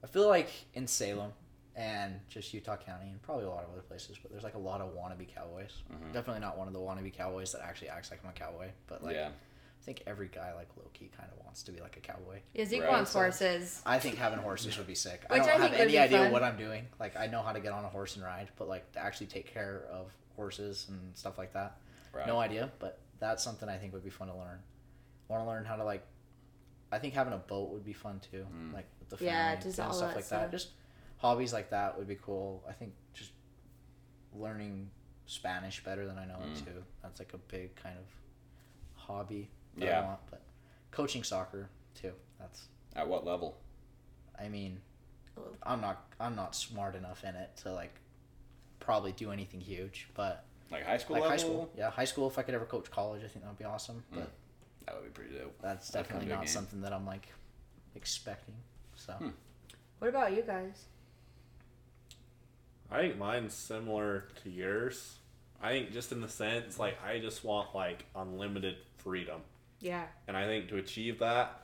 I feel like in Salem and just Utah County and probably a lot of other places, but there's like a lot of wannabe cowboys. Mhm. Definitely not one of the wannabe cowboys that actually acts like I'm a cowboy, but like yeah. I think every guy like low key kind of wants to be like a cowboy. yeah, Zeke Right. wants horses. I think having horses would be sick. Which I I don't think have would any be idea fun. what I'm doing. Like I know how to get on a horse and ride, but like to actually take care of horses and stuff like that. Right. No idea, but that's something I think would be fun to learn. Want to learn how to like. I think having a boat would be fun too, Mm. like with the Yeah, family just doing all stuff that like stuff. that. Just hobbies like that would be cool. I think just learning Spanish better than I know it Mm. too. That's like a big kind of hobby that I Yeah. want. But coaching soccer too. That's At what level? I mean. I'm not I'm not smart enough in it to like probably do anything huge, but Like high school like level? high school, yeah, high school. If I could ever coach college, I think that would be awesome. But That would be pretty dope. that's definitely not game. something that I'm like expecting. So Hmm. What about you guys? I think mine's similar to yours. I think just in the sense like I just want like unlimited freedom. Yeah, And I think to achieve that,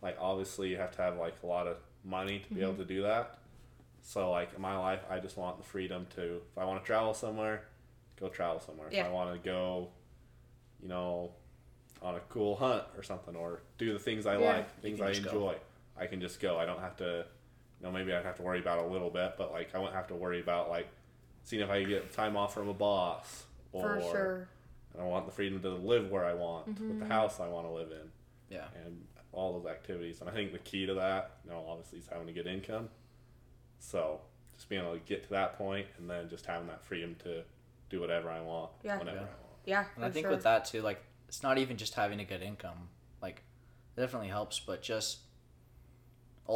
like obviously you have to have like a lot of money to be able Mm-hmm. to do that. So like in my life, I just want the freedom to if I want to travel somewhere, go travel somewhere. If I want to go, you know, on a cool hunt or something, or do the things I Yeah. like, things I enjoy. go. Enjoy, I can just go. I don't have to, you know, maybe I'd have to worry about it a little bit, but like I wouldn't have to worry about like seeing if I get time off from a boss or for sure. and I want the freedom to live where I want with Mm-hmm. the house I want to live in. Yeah. And all those activities. And I think the key to that, you know, obviously is having a good income. So just being able to get to that point and then just having that freedom to do whatever I want Yeah. whenever Yeah. I want. Yeah, and I think sure. with that too, like it's not even just having a good income. Like it definitely helps, but just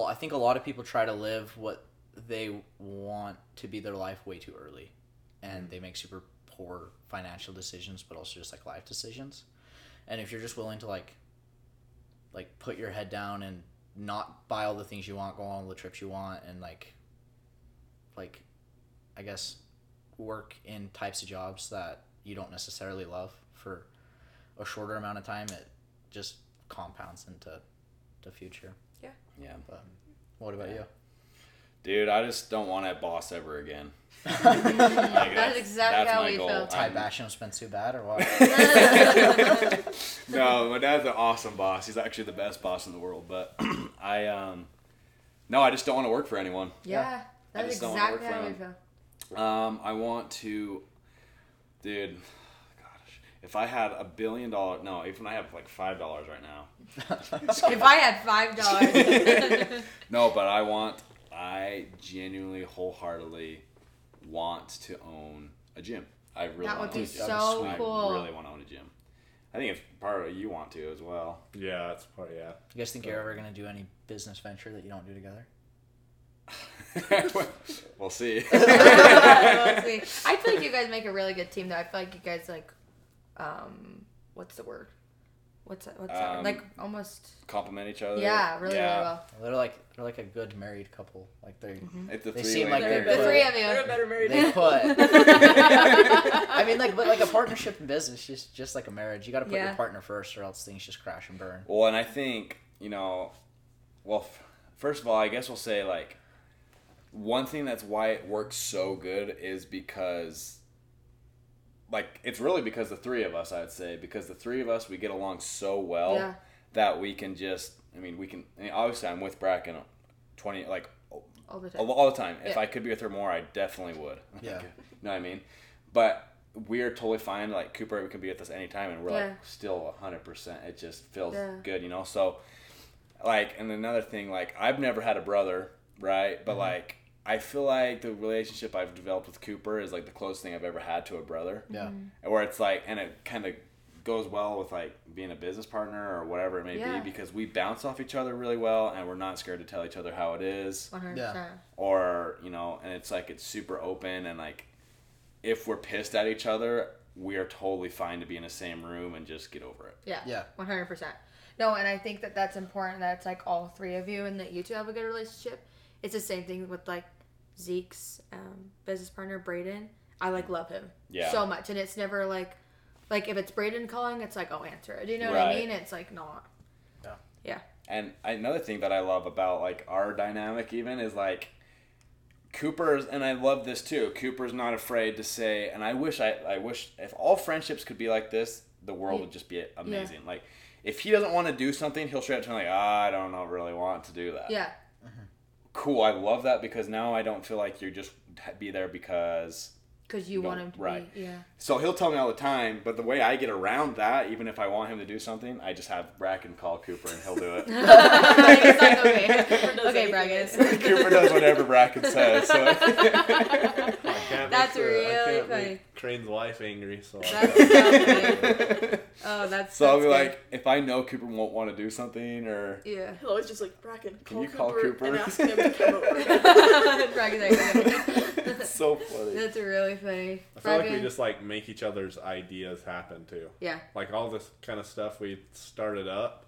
I think a lot of people try to live what they want to be their life way too early, and mm. they make super poor financial decisions, but also just like life decisions. And if you're just willing to like, like put your head down and not buy all the things you want, go on all the trips you want, and like, like, I guess, work in types of jobs that you don't necessarily love for a shorter amount of time, it just compounds into the future. Yeah. But what about you? Dude, I just don't want that boss ever again. (laughs) (laughs) Like, That's exactly how my we goal. felt. Ty I'm- Basham too bad or what? (laughs) no, my dad's an awesome boss. He's actually the best boss in the world. But (clears throat) I, um, no, I just don't want to work for anyone. yeah, I that's just don't wanna work exactly how for we feel. Um, I want to, dude. Gosh, if I had a billion dollars, no, even I have like five dollars right now. (laughs) If I had five dollars, (laughs) No, but I want, I genuinely, wholeheartedly want to own a gym. I really That want would to be own a gym. so cool. I cool. really want to own a gym. I think it's part of you want to as well. Yeah, that's part yeah. You guys think you're ever gonna do any business venture that you don't do together? (laughs) we'll see. We'll see. I feel like you guys make a really good team, though. I feel like you guys like, um, what's the word? What's that? What's that? Um, Like almost. Complement each other. Yeah, really, Yeah. really well. They're like they're like a good married couple. Like they It's a They seem like They're they're The better- three of you. They're a better married. they put. I (laughs) I mean, like, but like a partnership in business, just just like a marriage, you got to put Yeah. your partner first, or else things just crash and burn. Well, and I think you know, well, f- first of all, I guess we'll say like one thing that's why it works so good is because like it's really because the three of us I'd say because the three of us we get along so well Yeah. that we can just I mean we can I mean, obviously I'm with Bracken 20 like all the time. all the time if I could be with her more I definitely would (laughs) Yeah. you know what I mean but we are totally fine. Like Cooper we can be with us anytime, and we're Yeah. like still hundred percent. It just feels Yeah. good, you know. So, like, and another thing, like I've never had a brother, right? Mm-hmm. But like, I feel like the relationship I've developed with Cooper is like the closest thing I've ever had to a brother. Yeah. Mm-hmm. Where it's like, and it kind of goes well with like being a business partner or whatever it may Yeah. be because we bounce off each other really well and we're not scared to tell each other how it is One hundred Yeah. or you know and it's like it's super open and like if we're pissed at each other we are totally fine to be in the same room and just get over it Yeah. Yeah. One hundred percent. No, and I think that that's important. That it's like all three of you, and that you two have a good relationship. It's the same thing with like Zeke's um, business partner Braden. I like love him Yeah. so much, and it's never like, like if it's Braden calling, it's like oh answer it. Do you know what I mean? It's like not. Yeah. Yeah. and another thing that i love about like our dynamic even is like cooper's and i love this too cooper's not afraid to say and i wish i i wish if all friendships could be like this the world would just be amazing like if he doesn't want to do something he'll straight up tell me like ah, i don't know really want to do that Yeah. Cool i love that because now i don't feel like you're just be there because Because you No, want him to right. be. Yeah. So he'll tell me all the time, but the way I get around that, even if I want him to do something, I just have Bracken call Cooper and he'll do it. (laughs) Like, okay. (laughs) Cooper okay, Bracken. (laughs) Cooper does whatever Bracken says. So That's make the, really I can't funny. make Crane's wife angry, so That's so. Oh, that's. so I'll be that's like, if I know Cooper won't want to do something, or yeah. He'll always just like Bracken. Can Call you call Cooper?" and ask him to come over. Bracken's like, it's so funny. That's really funny. I feel like we just like make each other's ideas happen too. Yeah. Like all this kind of stuff we started up,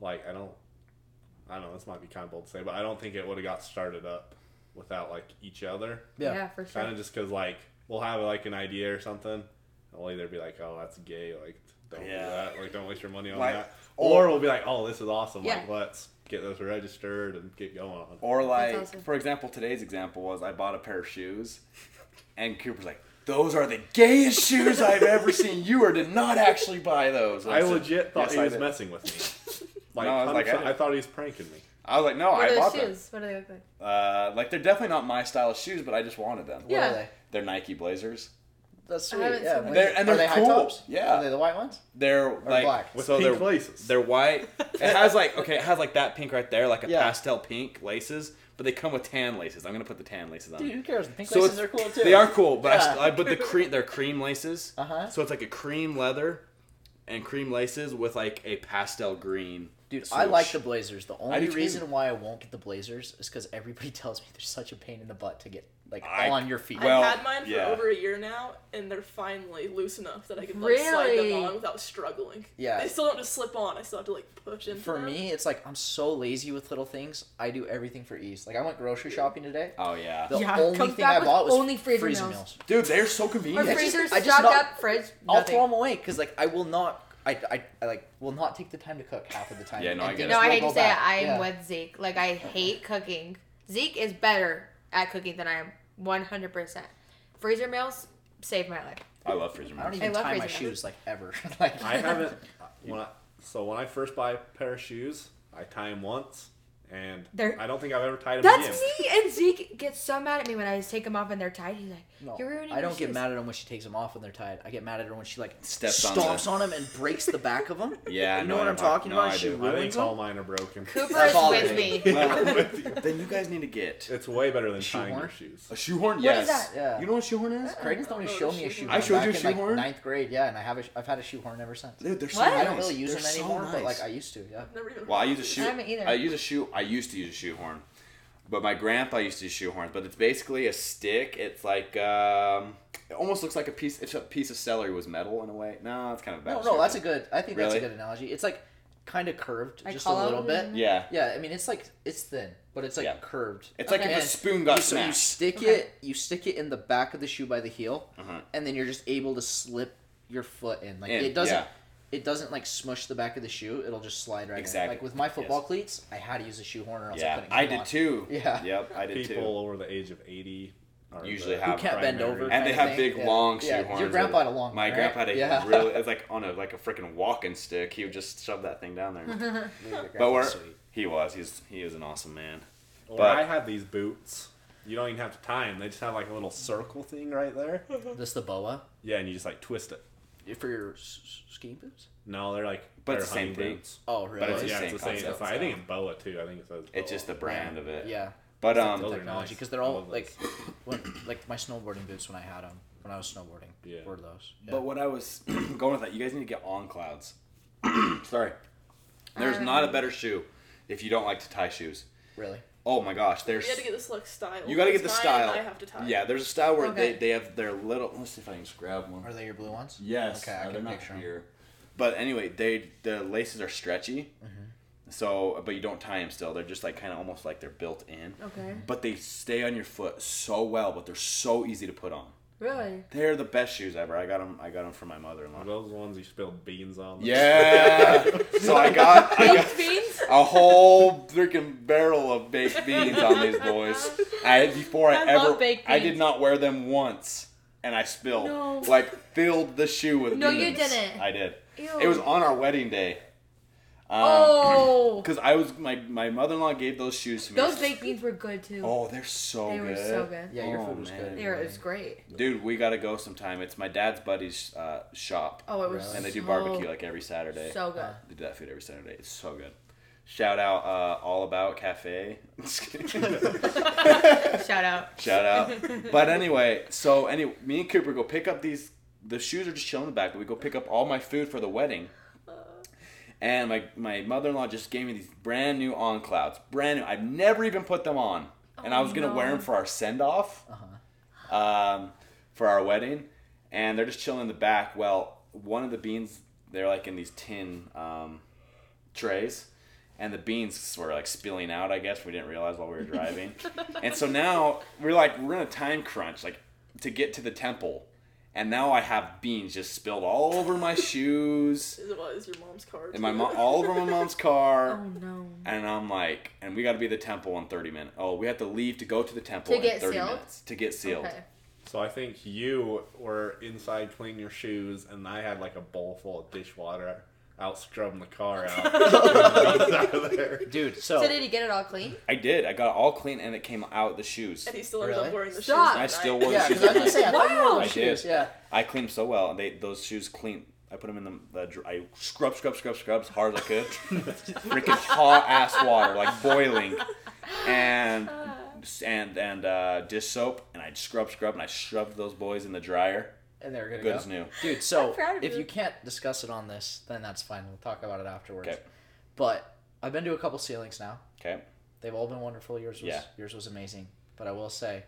like I don't, I don't know. This might be kind of bold to say, but I don't think it would have got started up without like each other. Yeah, Yeah. for sure. Kind of just because like we'll have like an idea or something, and we'll either be like, oh, that's gay, like don't Yeah. do that, like don't waste your money on Like- that, or we'll be like, oh, this is awesome, Yeah. like let's get this registered and get going on. Or like, awesome. for example, today's example was I bought a pair of shoes, and Cooper's like, "Those are the gayest shoes I've ever seen. You are did not actually buy those." I said, legit thought "Yes, he I was did." messing with me. (laughs) Like, No, I was like, 100%, I- I thought he was pranking me. I was like, "No, what I are bought the them." shoes? What do they look like? Uh, like they're definitely not my style of shoes, but I just wanted them. What are they? They're Nike Blazers. That's I sweet. haven't Yeah. seen They're- and are they're they high tops? Yeah. Are they the white ones? They're like black? With so pink they're laces. they're white. It (laughs) has like okay, it has like that pink right there, like a Yeah. pastel pink laces, but they come with tan laces. I'm gonna put the tan laces on. Dude, who cares? The pink So laces are cool too. They are cool, but I, Yeah. st- I but the (laughs) cream they're cream laces. Uh-huh. So it's like a cream leather and cream laces with like a pastel green. Dude, I like the Blazers. The only reason why I won't get the Blazers is because everybody (laughs) tells me they're such a pain in the butt to get like I- on your feet. Well, I've had mine for yeah. over a year now, and they're finally loose enough that I can like slide them on without struggling. Yeah. They still don't just slip on. I still have to like push into For them. me, it's like I'm so lazy with little things. I do everything for ease. Like I went grocery shopping today. Oh yeah, The Yeah, only thing I bought was only freezer freezer meals. meals. dude, they're so convenient. I freezers just- I just stocked not- up, fridge. I'll nothing. throw them away because like I will not. I, I, I like will not take the time to cook half of the time. Yeah, no, I get it. No, I hate to say it. I am Yeah. with Zeke. Like I hate cooking. Zeke is better at cooking than I am. One hundred percent. Freezer meals saved my life. I love freezer meals. I don't meals. even love tie my freezer meals. shoes like ever. (laughs) like I haven't. (laughs) When I, so when I first buy a pair of shoes, I tie them once, and They're- I don't think I've ever tied them That's me. And Zeke gets so mad at me when I just take them off and they're tied. He's like, No, "You're ruining." I don't get shoes." mad at them when she takes them off when they're tied. I get mad at her when she like Steps on stomps on them and breaks the back of them. (laughs) Yeah, you no, know what I I'm talking No, about? I she do. I think ruins all mine are broken. Cooper is with me. (laughs) With you. then you guys need to get It's way better than Shoehorn? tying your shoes. a shoehorn. What yes. is that? Yeah. You know what a shoehorn is? Creighton's only Oh, showed me a shoehorn. shoehorn. I showed you a back in, like, shoehorn? ninth grade, yeah, and I have a, I've had a shoehorn ever since. Dude, they're so What? nice. I don't really use them anymore, but like I used to. Yeah. I've never even. Well, I use a shoe. I haven't either. I use a shoe. I used to use a shoehorn, but my grandpa used to use shoehorns. But it's basically a stick. It's like um, it almost looks like a piece. If a piece of celery was metal in a way. No, it's kind of a bad. No, no, that's a good. I think that's Really? a good analogy. It's like kind of curved, Like just a hollow, little bit. isn't Yeah, Yeah, I mean it's like it's thin, but it's like Yeah. curved. it's like Okay. if a And spoon got you, so you smashed. stick Okay. it, you stick it in the back of the shoe by the heel, Uh-huh. and then you're just able to slip your foot in. Like In, it doesn't. yeah. It doesn't like smush the back of the shoe. It'll just slide right Exactly. in. Like with my football Yes. cleats, I had to use a shoehorn or else I Yeah, couldn't. I did on. too. (laughs) Yeah. Yep, I did People too. over the age of eighty are Usually the have- can't bend over. And they have thing. big Yeah. long Yeah, shoehorns. your grandpa had a long My one, right? grandpa had a Yeah. really. (laughs) It's like on a like a freaking walking stick. He would just shove that thing down there. (laughs) But grandpa's we're he was. He's he is an awesome man. Or But- I had these boots you don't even have to tie them. They just have like a little circle thing right there. This the boa Yeah, and you just like twist it. For your s- s- ski boots. No, they're like But they're it's the same hunting thing. boots. Oh, really? But it's the yeah, same it's the same. concept, It's, I think it's boa too. I think it says. It's just the brand of it. yeah. But Those um, are technology nice. because they're I all love like those. when like my snowboarding boots when I had them when I was snowboarding Yeah. were those. Yeah. But what I was (clears throat) going with that, you guys need to get on clouds. (clears throat) Sorry. There's not a better shoe if you don't like to tie shoes. really, Oh my gosh, there's You gotta get this like style. you gotta get the Mine, style. I have to tie. Yeah, there's a style where Okay. they, they have their little. Let's see if I can just grab one. are they your blue ones? Yes. Okay, I uh, can they're not picture 'em. here. But anyway, they the laces are stretchy. Mm-hmm. So, but you don't tie them still. They're just like kind of almost like they're built in. Okay. But they stay on your foot so well, but they're so easy to put on. Really? They're the best shoes ever. I got them. I got them from my mother-in-law. those ones you spilled beans on? Yeah. (laughs) so I got I got Baked beans? a whole freaking barrel of baked beans on these boys. I before I, I ever love baked I did not wear them once, and I spilled No. like filled the shoe with beans. No, you didn't. I did. Ew. It was on our wedding day. Um, Oh, Because I was my my mother in law gave those shoes to me. those baked beans were good too. Oh, they're so they good. They were so good. Yeah, your Oh, food was man. good. They were, it was great. Dude, we gotta go sometime. It's my dad's buddy's uh, shop, Oh, it was Really? and they do so- barbecue like every Saturday. So good. They do that food every Saturday. It's so good. Shout out uh, All About Cafe. (laughs) (laughs) Shout out. Shout out. But anyway, so anyway, me and Cooper go pick up these. The shoes are just chilling in the back, but we go pick up all my food for the wedding. And my my mother in law just gave me these brand new on clouds, brand new. I've never even put them on, and I Oh, was gonna wear them for our send off, Uh-huh. um, for our wedding, and they're just chilling in the back. Well, one of the beans, they're like in these tin um, trays, and the beans were like spilling out. I guess we didn't realize while we were driving, (laughs) and so now we're like we're in a time crunch, like to get to the temple, and now I have beans just spilled all over my (laughs) shoes, Is it what is your mom's car? and my mom all over my mom's car. (laughs) Oh no. And I'm like, and we got to be at the temple in 30 minutes. Oh, we have to leave to go to the temple To in get 30 sealed? minutes to get sealed. Okay. So I think you were inside cleaning your shoes, and I had like a bowl full of dishwater out scrubbing the car out. out of there. Dude, so, So did he get it all clean? I did. I got it all clean, and it came out the shoes. And he still ended Really? up wearing the Stop. shoes. I still night. wore yeah, the because I was gonna shoes. say I thought you wore Wow. those I did. shoes. Yeah. I cleaned so well, and they those shoes clean. I put them in the, the dr- I scrub, scrub, scrub, scrub as hard as I could. (laughs) Freaking hot ass water, like boiling, and (laughs) and and uh, dish soap, and I'd scrub, scrub, and I shoved those boys in the dryer. And they were gonna Good go. as new. Dude, (laughs) so I'm proud of if you. you can't discuss it on this, then that's fine. We'll talk about it afterwards. Okay. But I've been to a couple sealings now. Okay. They've all been wonderful. Yours was Yeah. yours was amazing. But I will say,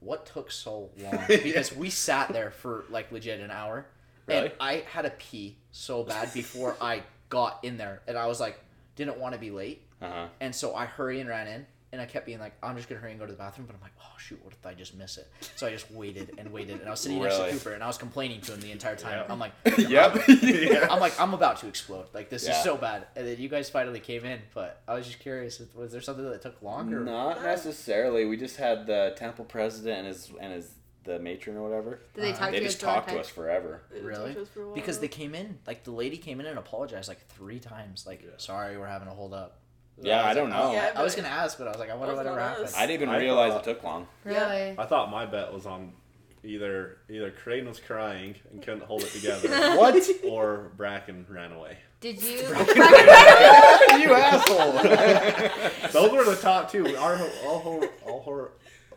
what took so long? Yeah. (laughs) Because we sat there for like legit an hour, Really? and I had to pee so bad before I got in there, and I was like, didn't want to be late, Uh huh. and so I hurry and ran in, and I kept being like, I'm just gonna hurry and go to the bathroom, but I'm like, oh shoot, what if I just miss it? So I just waited and waited, and I was sitting next to Cooper, and I was complaining to him the entire time. Yeah. I'm like, (laughs) yep. Yeah. (laughs) I'm like, I'm about to explode. Like this Yeah. is so bad. And then you guys finally came in, but I was just curious, was there something that took longer? Not necessarily. We just had the temple president and his and his the matron or whatever. Did they Uh, talk They to you just talked to us forever. Really? talk us for. Because they came in, like the lady came in and apologized like three times. Like, Yeah. sorry, we're having a hold up. Yeah, I was don't like, know. Yeah, I was gonna ask, but I was like, I wonder That was whatever not happened. I didn't even I realize thought- it took long. Really? I thought my bet was on either either Crane was crying and couldn't hold it together, (laughs) What? or Bracken ran away. Did you? (laughs) (laughs) you asshole! Those were the top two. Our whole, all whole, all whole,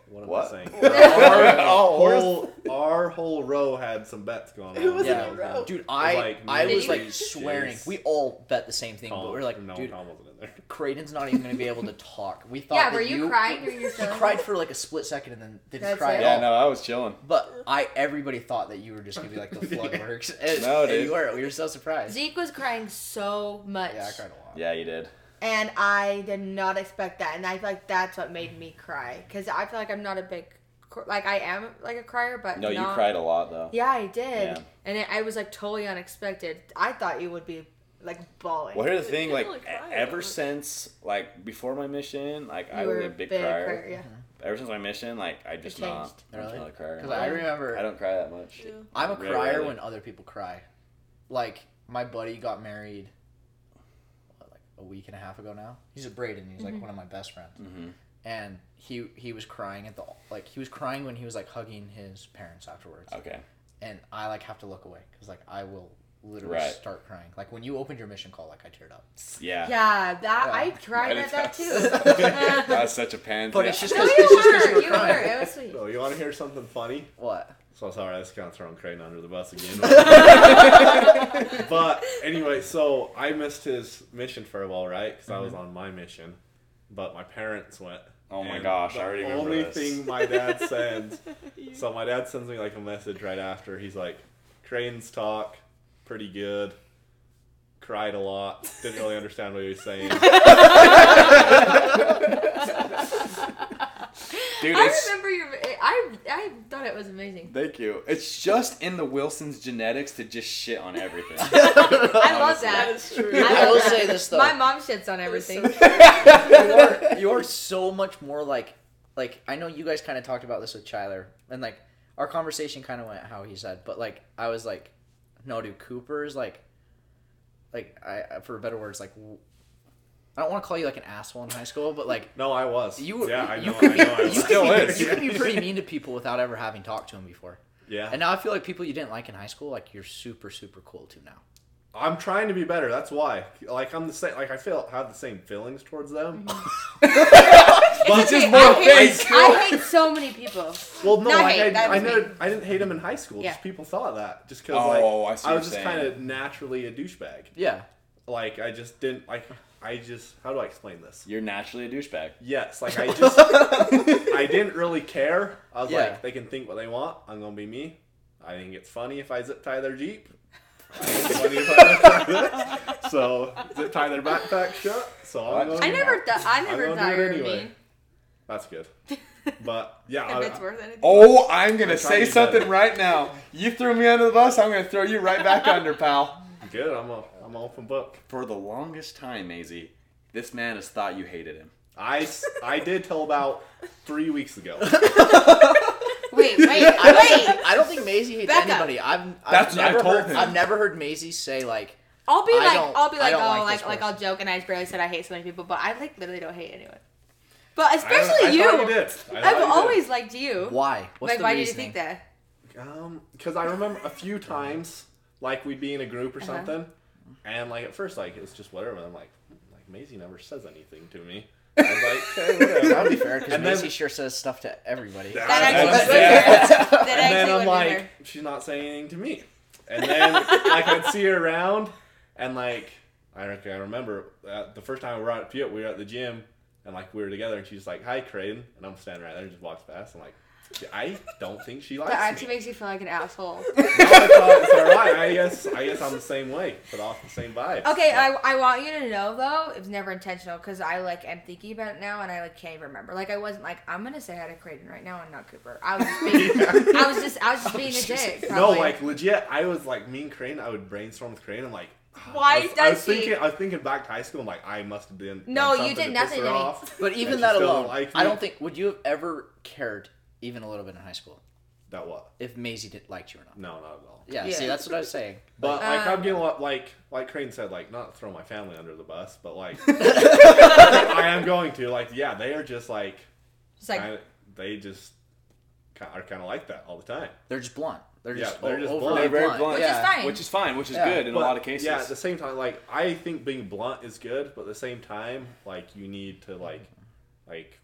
what am What? I saying? Our Our whole- whole, our whole row had some bets going on. Who was Yeah. in the row? Dude, I like I was maybe like swearing. Jace. We all bet the same thing, Tom, but we are like, no, dude, Tom wasn't in there. Creighton's not even gonna be able to talk. We thought. yeah, were you, crying or you He feeling? cried for like a split second and then didn't That's cry it? at yeah, all. no, I was chilling. But I, everybody thought that you were just gonna be like the (laughs) flood works. And, No, and dude. you were. We were so surprised. Zeke was crying so much. Yeah, I cried a lot. Yeah, you did. And I did not expect that, and I feel like that's what made me cry. Cause I feel like I'm not a big, like I am like a crier, but No, you cried a lot though. Yeah, I did, Yeah. and it, I was like totally unexpected. I thought you would be like bawling. Well, here's the thing, (laughs) like really cry that ever since like before my mission, like You I were was a big, crier. crier, Yeah. Ever since my mission, like I just changed. not. I'm Really? not a crier. Because I remember I don't cry that much. Yeah. I'm a Really, crier really. when other people cry. Like my buddy got married what, like a week and a half ago now. He's a Braden. He's like one of my best friends. hmm and he he was crying at the like he was crying when he was like hugging his parents afterwards, Okay. and I like have to look away because like I will literally Right. start crying. Like when you opened your mission call, like I teared up. Yeah. Yeah, that Yeah. I cried at that too. (laughs) That's such a pain. But it's just no, because you it's just because were. you were You were. crying. It was sweet. So you want to hear something funny? What? So sorry, I that's kind of throwing Creighton under the bus again. (laughs) but anyway, so I missed his mission for a while, right? Because I was mm-hmm. on my mission, but my parents went. Oh my and gosh, the I already remember only this. thing my dad (laughs) sends. (laughs) so my dad sends me like a message right after. He's like, "Crane's talk, pretty good. Cried a lot. Didn't really understand what he was saying." Dude, I it's, remember your. I I thought it was amazing. Thank you. It's just in the Wilsons' genetics to just shit on everything. (laughs) (laughs) I love That that. is true. I I will love say this though. My mom shits on everything. you are you are so much more like like I know you guys kind of talked about this with Chyler and like our conversation kind of went how he said, but like I was like, no, dude, Cooper's like, like I for better words like. W- I don't want to call you like an asshole in high school, but like No, I was. you, yeah, I you know. could I be, know I (laughs) you. Still could be, is. you could be pretty mean to people without ever having talked to them before. Yeah. And now I feel like people you didn't like in high school, like you're super super cool to now. I'm trying to be better. That's why. Like I'm the same. Like I feel have the same feelings towards them. Mm-hmm. (laughs) It's just more I hate. I hate so many people. Well, no, Not like, hate, I, I was never. I didn't hate him in high school. Yeah. Just people thought that. Just because, Oh, I like, see I was just kind of naturally a douchebag. Yeah. Like I just didn't like. I just how do I explain this? You're naturally a douchebag. Yes, like I (laughs) just I didn't really care. I was Yeah. like, they can think what they want. I'm gonna be me. I think it's funny if I zip tie their jeep. I think it's funny if I zip tie so zip tie their backpack shut. So I'm What? gonna, I never thought. I I'm never gonna thought you it anyway. mean. That's good. But yeah, (laughs) If I, it's worth anything. Oh, I'm gonna I'm say something better. right now. You threw me under the bus. I'm gonna throw you right back under, pal. good. I'm a I'm an open book. For the longest time, Maizey, this man has thought you hated him. I, I did till about three weeks ago. (laughs) Wait, wait, I don't, wait. think, I don't think Maizey hates Back up. anybody. I've, I've That's what I never told heard, him. I've never heard Maizey say like, I'll be I like, don't- I'll be I like, don't oh, like like, this like I'll joke, and I barely said I hate so many people, but I like literally don't hate anyone. But especially I you. thought you did. I thought I've you did. always liked you. why? What's like, the why did you reasoning? think that? Um, because I remember a few times, like we'd be in a group or Uh-huh. something, and like at first, like it's just whatever. And I'm like, like Maizey never says anything to me. I was like, okay, (laughs) whatever. That would be fair because And then- Maizey sure says stuff to everybody. That That actually actually would be fair. fair. (laughs) That and then actually I'm be like, fair. she's not saying anything to me. And then like I'd see her around, and like I reckon I remember uh, the first time we were at Piot, we were at the gym, and like we were together, and she's like, "Hi, Creighton," and I'm standing right there, and just walks past. I'm like, I don't think she likes That me. actually makes you feel like an asshole. No, it's, all, it's all right. I guess I guess I'm the same way, but off the same vibe. Okay, I, I want you to know though, it was never intentional because I like am thinking about it now and I like can't even remember. Like I wasn't like I'm gonna say hi to Creighton right now and not Cooper. I was just being, (laughs) I was just I was just oh, being a dick. No, like legit. I was like me and Crane. I would brainstorm with Crane. I'm like, ah, Why I was, I does was he? thinking. I was thinking back to high school. I'm like, I must have been. No, you something did to piss nothing her to me. off. But even that still alone, liked I don't think would you have ever cared even a little bit in high school that what. if Maizey did liked you or not? No, not at all. Yeah, Yeah. see, that's what I was saying. But like I'm Um, getting a lot like like Crane said, like not throw my family under the bus, but like (laughs) I am going to. Like, yeah, they are just like, It's like kinda, they just ki- are kind of like that all the time. they're just blunt. They're Yeah, just they're just blunt. They're very blunt. blunt. Which is yeah. fine. Which is fine, which is Yeah. good in But, a lot of cases. Yeah, at the same time, like I think being blunt is good, but at the same time, like you need to like, like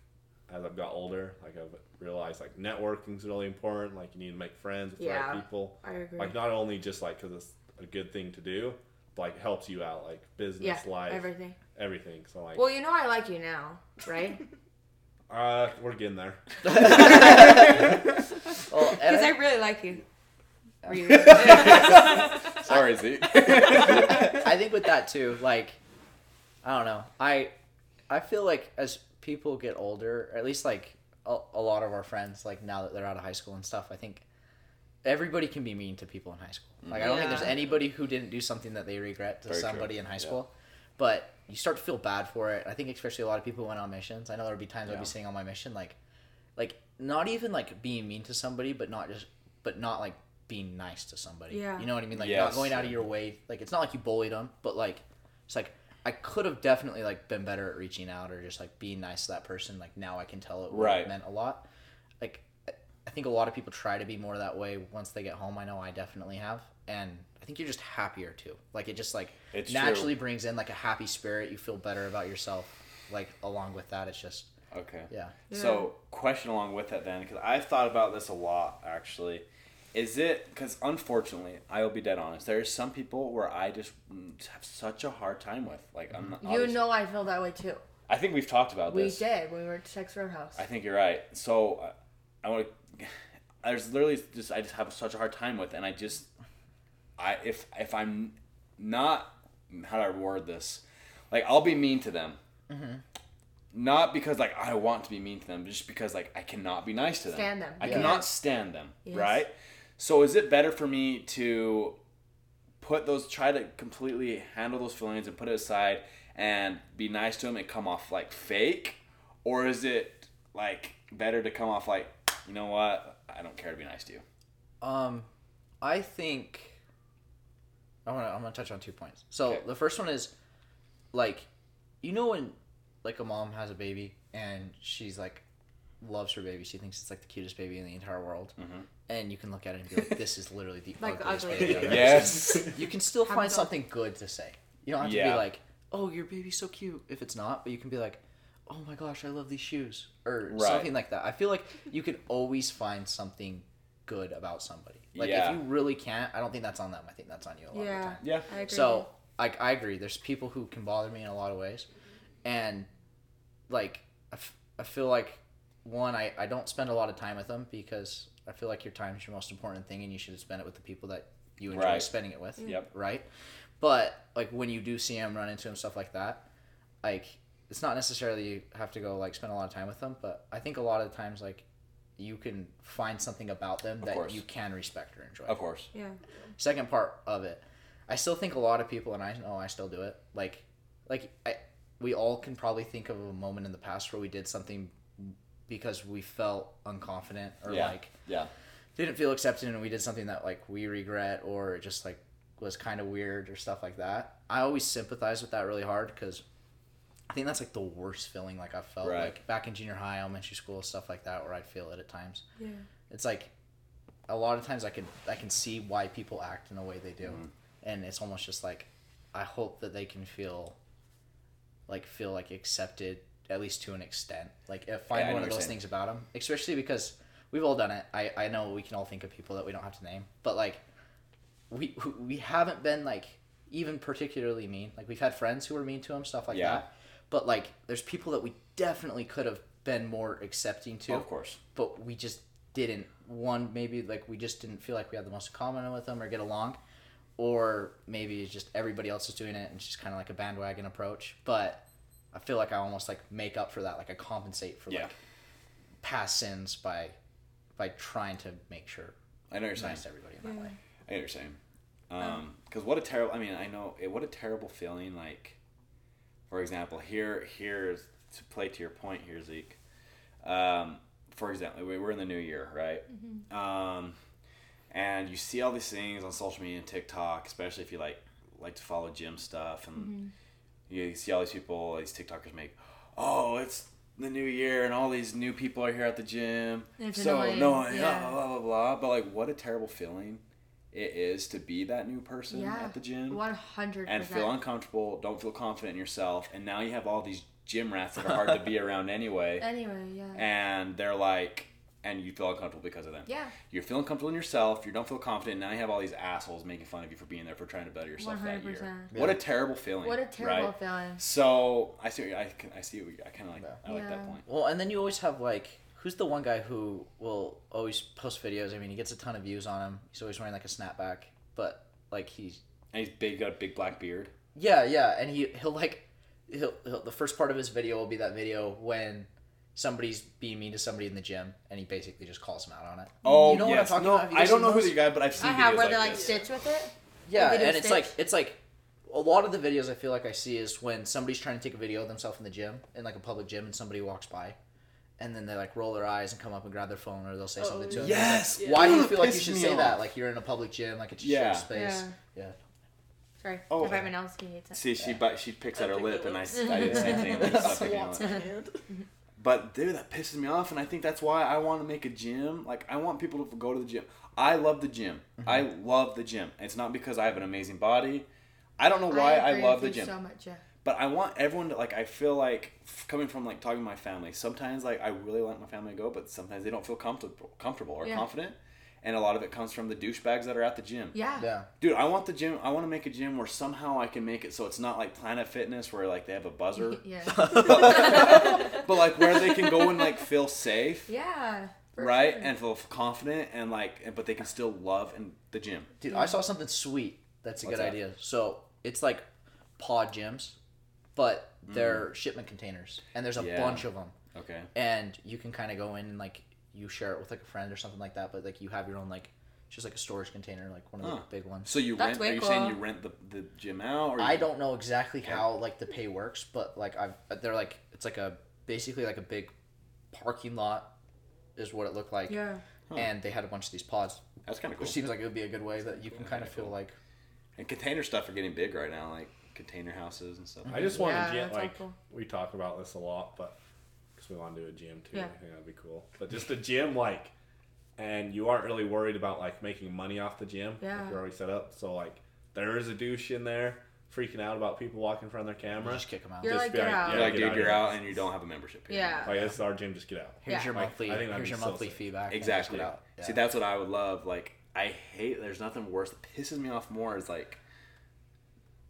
as I've got older, like I've realized like networking is really important. Like you need to make friends with the right people. I agree. Like not only just like because it's a good thing to do, but like helps you out like business, yeah, life, everything. everything. So like, Well, you know I like you now, right? (laughs) uh, we're getting there. (laughs) (laughs) Well, Because I I- really like you. Really. Sorry, Z. I think with that too, like, I don't know. I, I feel like as people get older, or at least like a, a lot of our friends, like now that they're out of high school and stuff, I think everybody can be mean to people in high school. Like, I don't think there's anybody who didn't do something that they regret to Very true. somebody in high Yeah. school. But you start to feel bad for it. I think especially a lot of people who went on missions. I know there'd be times I'd be sitting on my mission, like, like not even like being mean to somebody, but not just, but not like being nice to somebody. Yeah. You know what I mean? Like Yes. not going out of your way. Like it's not like you bullied them, but like it's like I could have definitely like been better at reaching out or just like being nice to that person. Like now I can tell it Right. it meant a lot. Like I- I think a lot of people try to be more that way once they get home. I know I definitely have, and I think you're just happier too. Like it just like It's naturally brings in like a happy spirit. You feel better about yourself. Like along with that, it's just Okay. yeah. So, question along with that then, because I've thought about this a lot actually. Is it because unfortunately, I will be dead honest. There are some people where I just mm, have such a hard time with. Like I'm not. You know I feel that way too. I think we've talked about We this. We did when we were at Texas Roadhouse. I think you're right. So uh, I want to. (laughs) There's literally just I just have such a hard time with, and I just, I if if I'm not how do I word this, like I'll be mean to them. Not because like I want to be mean to them, but just because like I cannot be nice to them. Stand them. I Yeah. cannot stand them. Yes. Right. So is it better for me to put those try to completely handle those feelings and put it aside and be nice to them and come off like fake or is it like better to come off like you know what i don't care to be nice to you Um, I think I want to. I'm gonna touch on two points. So Okay. the first one is, like, you know when, like, a mom has a baby and she's like, loves her baby. She thinks it's like the cutest baby in the entire world, Mhm. and you can look at it and be like, this is literally the (laughs) Like ugliest ugly. baby. I've ever yes seen." (laughs) You can still find a dog. something good to say. You don't have to Yeah. be like, oh, your baby's so cute. If it's not, but you can be like. Oh my gosh, I love these shoes, or Right. something like that. I feel like you can always find something good about somebody. Like Yeah. if you really can't, I don't think that's on them. I think that's on you a lot of the yeah. time. yeah I agree. So I, I agree. There's people who can bother me in a lot of ways, and like I, f- I feel like one I, I don't spend a lot of time with them because I feel like your time is your most important thing and you should spend it with the people that you enjoy Right. spending it with. Yep. Right. But like when you do see them run into them stuff like that, like it's not necessarily you have to go like spend a lot of time with them, but I think a lot of the times like you can find something about them Of that course. you can respect or enjoy. of course yeah. Second part of it, I still think a lot of people, and I know I still do it. Like, like I, we all can probably think of a moment in the past where we did something because we felt unconfident or Yeah. like yeah didn't feel accepted, and we did something that like we regret or it just like was kind of weird or stuff like that. I always sympathize with that really hard because I think that's like the worst feeling like I felt Right. like back in junior high, elementary school, stuff like that, where I'd feel it at times Yeah. it's like a lot of times I can I can see why people act in the way they do, Mhm. and it's almost just like I hope that they can feel like feel like accepted at least to an extent. Like find Yeah, one of those things about them, especially because we've all done it. I I know we can all think of people that we don't have to name, but like we we haven't been like even particularly mean. Like we've had friends who were mean to them, stuff like Yeah. that. But like there's people that we definitely could have been more accepting to of course but we just didn't one maybe like we just didn't feel like we had the most in common with them or get along or maybe it's just everybody else is doing it and it's just kind of like a bandwagon approach but i feel like i almost like make up for that. Like i compensate for Yeah. like past sins by by trying to make sure i know you're it's saying. nice to everybody in that Yeah. way i know what you're saying. Um because what a terrible i mean i know it, what a terrible feeling like for example here here's to play to your point here zeke um for example we- we're in the new year right? Mm-hmm. um and you see all these things on social media and tiktok especially if you like like to follow gym stuff and you see all these people these tiktokers make oh it's the new year and all these new people are here at the gym It's so annoying, no yeah. yeah. blah blah blah but like what a terrible feeling it is to be that new person Yeah. at the gym One hundred and feel uncomfortable don't feel confident in yourself and now you have all these gym rats that are hard to be (laughs) around anyway Anyway, yeah. and they're like and you feel uncomfortable because of them Yeah. you're feeling comfortable in yourself you don't feel confident now you have all these assholes making fun of you for being there for trying to better yourself that year 100%. what a terrible feeling What a terrible right? feeling. so i see what you- i, can- I see what you- i kind of like i like Yeah. that point well and then you always have like who's the one guy who will always post videos i mean he gets a ton of views on him he's always wearing like a snapback but like he's and he's big got a big black beard Yeah, yeah, and he he'll like he'll, he'll the first part of his video will be that video when somebody's being mean to somebody in the gym, and he basically just calls him out on it. oh You know what I'm yes talking no about? I don't seen know who the guy but i've seen I have videos where like they like this. stitch with it. Yeah, video and it's like it's like a lot of the videos I feel like I see is when somebody's trying to take a video of themselves in the gym in like a public gym, and somebody walks by. And then they like roll their eyes and come up and grab their phone, or they'll say Oh, something to them. yes Yeah. Why do you feel like you should say off. that? Like you're in a public gym, like it's a Yeah. shared space. Yeah. Yeah. Sorry. Oh. I bite my nails. He hates it. See, she bite, she picks at her I lip, and I, lips. I do the same thing. Like, stop picking on Swats it. my hand. But dude, that pisses me off, and I think that's why I want to make a gym. Like I want people to go to the gym. I love the gym. Mm-hmm. I love the gym. It's not because I have an amazing body. I don't know why I, agree love the with you gym, so much. Yeah. but I want everyone to like. I feel like f- coming from like talking to my family. Sometimes like I really want my family to go, but sometimes they don't feel comfortable, comfortable or Yeah. confident, and a lot of it comes from the douchebags that are at the gym. Yeah. Yeah. Dude, I want the gym. I want to make a gym where somehow I can make it so it's not like Planet Fitness where like they have a buzzer, (laughs) Yeah. (laughs) but like where they can go and like feel safe yeah. right sure. and feel confident and like but they can still love in the gym Dude, I saw something sweet. That's a What's good that? idea. So it's like pod gyms, but they're shipment containers, and there's a Mm. Yeah. bunch of them, okay and you can kind of go in and like you share it with like a friend or something like that. But like you have your own like it's just like a storage container, like one of Huh. the big ones. so you That's rent are way you saying you rent the, the gym out or I you- don't know exactly how like the pay works, but like I've they're like it's like a basically like a big parking lot is what it looked like, Yeah. Huh. and they had a bunch of these pods, that's kind of cool which seems like it would be a good way that you can Yeah, kind of feel cool. like and container stuff are getting big right now like container houses and stuff I just want Yeah, a gym. that's all Like cool. we talk about this a lot, but because we want to do a gym too, Yeah. I think that'd be cool. But just a gym, like, and you aren't really worried about like making money off the gym. Yeah. Like you're already set up, so like there is a douche in there freaking out about people walking in front of their you camera. just kick them out. You're Just like, get like, out. Yeah, like get dude out you're of out and you don't have a membership here. Yeah. Like this is our gym. Just get out. Here's Yeah. your Like, monthly. I think that'd Here's be your so monthly sick. feedback. and just exactly get out. see that's what i would love like i hate there's nothing worse that pisses me off more is like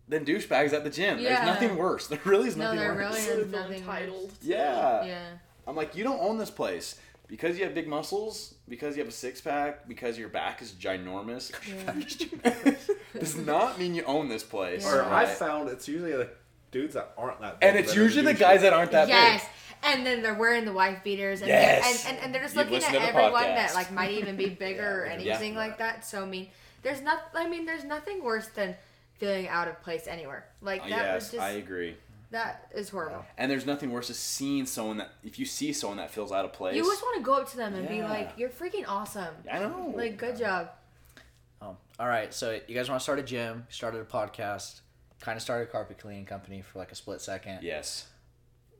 than douchebags at the gym Yeah. there's nothing worse (laughs) there really is No, nothing there worse really Sort is of nothing entitled. to- yeah Yeah. I'm like, you don't own this place because you have big muscles, because you have a six pack, because your back is ginormous. (laughs) (laughs) does not mean you own this place. Yeah. Or right? I found it's usually the dudes that aren't that. Big. And it's usually the guys that aren't that yes. big. Yes and then they're wearing the wife beaters, and Yes. they're, and, and, and they're just You've looking at listened to the everyone podcast. that like might even be bigger or anything yeah. like that. So I mean, there's not. I mean, there's nothing worse than feeling out of place anywhere. Like Uh, that yes, was just I agree. that is horrible. And there's nothing worse than seeing someone that if you see someone that feels out of place. You just want to go up to them and be like, "You're freaking awesome! I know. Like, good job." Um, all right, so you guys want to start a gym? Started a podcast. Kind of started a carpet cleaning company for like a split second. yes.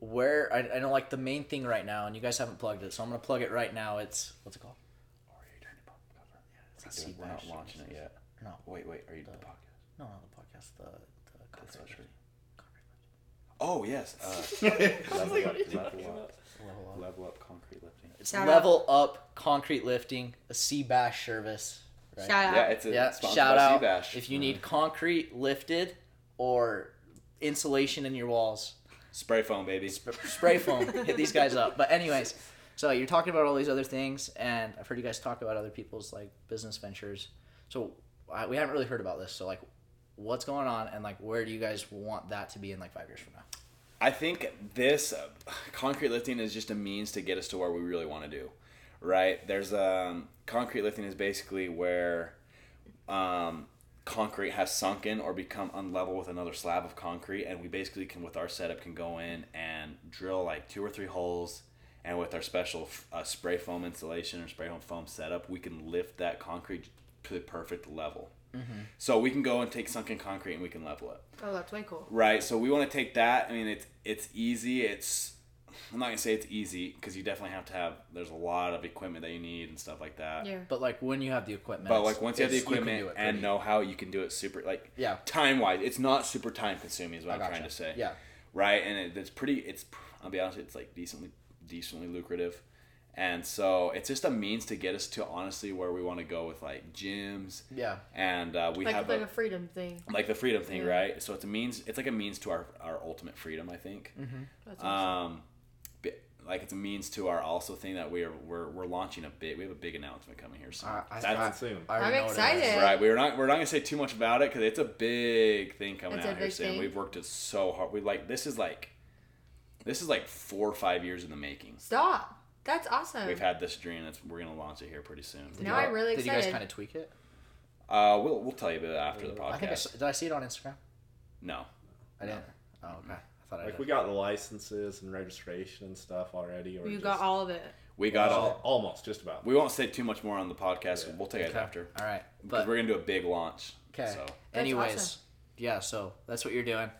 Where I, I know like the main thing right now, and you guys haven't plugged it, so I'm gonna plug it right now. It's what's it called? We're Sea not Bash. launching it yet. No. Wait, wait. Are you the podcast? No, not the podcast. The the That's concert. not. Oh yes. Uh, (laughs) level, up, what are you level up. Level up. level up concrete lifting. It's Shout level up concrete lifting, a C.Bash service. Right? Shout out. Yeah, it's a yeah, shout by out C.Bash. if you need concrete lifted or insulation in your walls. spray foam, baby. Sp- spray foam. Hit these guys up. But anyways, so you're talking about all these other things, and I've heard you guys talk about other people's like business ventures. So I, we haven't really heard about this. So like, what's going on, and like, where do you guys want that to be in like five years from now? I think this (sighs) concrete lifting is just a means to get us to where we really want to do, right? There's um, concrete lifting is basically where um, concrete has sunken or become unlevel with another slab of concrete, and we basically can with our setup can go in and drill like two or three holes, and with our special uh, spray foam installation or spray foam foam setup, we can lift that concrete to the perfect level. Mm-hmm. So we can go and take sunken concrete and we can level it. Oh, that's way cool. Right. So we want to take that. I mean, it's it's easy. It's I'm not gonna say it's easy because you definitely have to have. There's a lot of equipment that you need and stuff like that. Yeah. But like, when you have the equipment, But like once you have the equipment do and know how, you can do it super like Yeah. time wise. It's not super time consuming. Is what I I'm gotcha. trying to say. Yeah. Right. And it, it's pretty. It's I'll be honest. It's like decently decently lucrative. And so it's just a means to get us to honestly where we want to go with like gyms Yeah. and uh, we like have like a, a freedom thing. like the freedom thing, Yeah. right? So it's a means. It's like a means to our our ultimate freedom. I think. That's awesome. Um, bi- like it's a means to our also thing that we're we're, we're launching a big. We have a big announcement coming here soon. I- I- That's Not soon. I already I'm know what it is. excited. right. We're not we're not gonna say too much about it because it's a big thing coming It's a out here big soon. thing. We've worked it so hard. We like this is like this is like four or five years in the making. Stop. That's awesome. We've had this dream. That's we're gonna launch it here pretty soon. Now I'm really Did you guys kind of tweak it? Uh, we'll we'll tell you about it after the podcast. I think I, s- did. I see it on Instagram. no. I didn't. Oh, okay. I thought I Like did. we got the licenses and registration and stuff already. Or you just, got all of it. We got Al- all. almost just about. We won't say too much more on the podcast. Yeah. We'll take it Okay. after All right. because we're gonna do a big launch. okay. So Anyways, awesome. yeah, so that's what you're doing.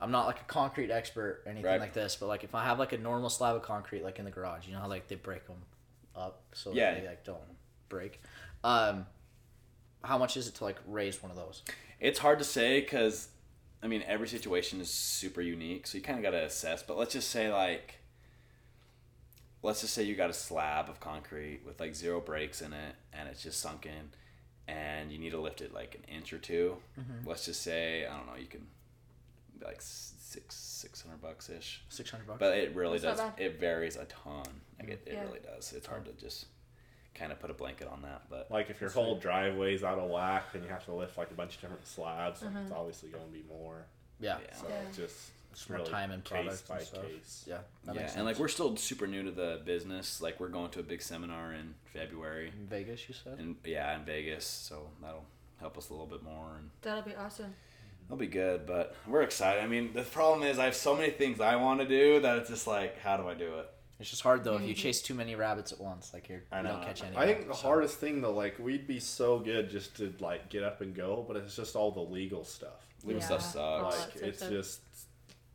I'm not like a concrete expert or anything Right. like this, but like if I have like a normal slab of concrete like in the garage, you know how like they break them up so Yeah. they like don't break. Um, how much is it to like raise one of those? It's hard to say because, I mean, every situation is super unique, so you kind of got to assess. But let's just say, like, let's just say you got a slab of concrete with like zero breaks in it, and it's just sunk in, and you need to lift it like an inch or 2 Mm-hmm. Let's just say, I don't know, you can like six six hundred bucks ish. Six hundred bucks. But it really That's does. It varies a ton. Like it, it Yeah. really does. It's hard to just kind of put a blanket on that, but Like if your That's whole right. driveway's out of whack, then you have to lift like a bunch of different slabs. Uh-huh. It's obviously going to be more. yeah. Yeah. So Yeah. it's just it's more really time and case by and stuff. case. Yeah. That yeah, makes and like we're still super new to the business. Like we're going to a big seminar in February, in Vegas, you said. and yeah, in Vegas, so that'll help us a little bit more, and That'll be awesome. It'll be good. But we're excited. I mean, the problem is I have so many things I want to do that it's just like, how do I do it? It's just hard though if you mm-hmm. chase too many rabbits at once. Like you're, I you don't catch any. I think the so- hardest thing though, like we'd be so good just to like get up and go, but it's just all the legal stuff. Legal Yeah. stuff sucks. Like it's so- just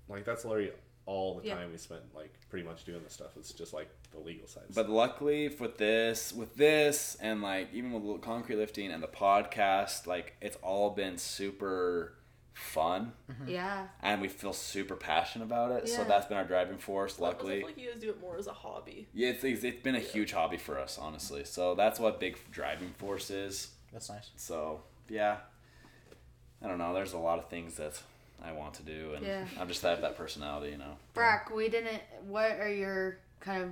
like that's literally all the Yeah. time we spent like pretty much doing this stuff. It's just like the legal side. But luckily with this, with this, and like even with concrete lifting and the podcast, like it's all been super fun, mm-hmm. Yeah. and we feel super passionate about it. So that's been our driving force. I Luckily, feel like you guys do it more as a hobby. yeah, it's, it's it's been a huge hobby for us, honestly. So that's what big driving force is. That's nice. So yeah, I don't know. There's a lot of things that I want to do, and Yeah. I'm just I have that personality, you know. Brock, we didn't. What are your kind of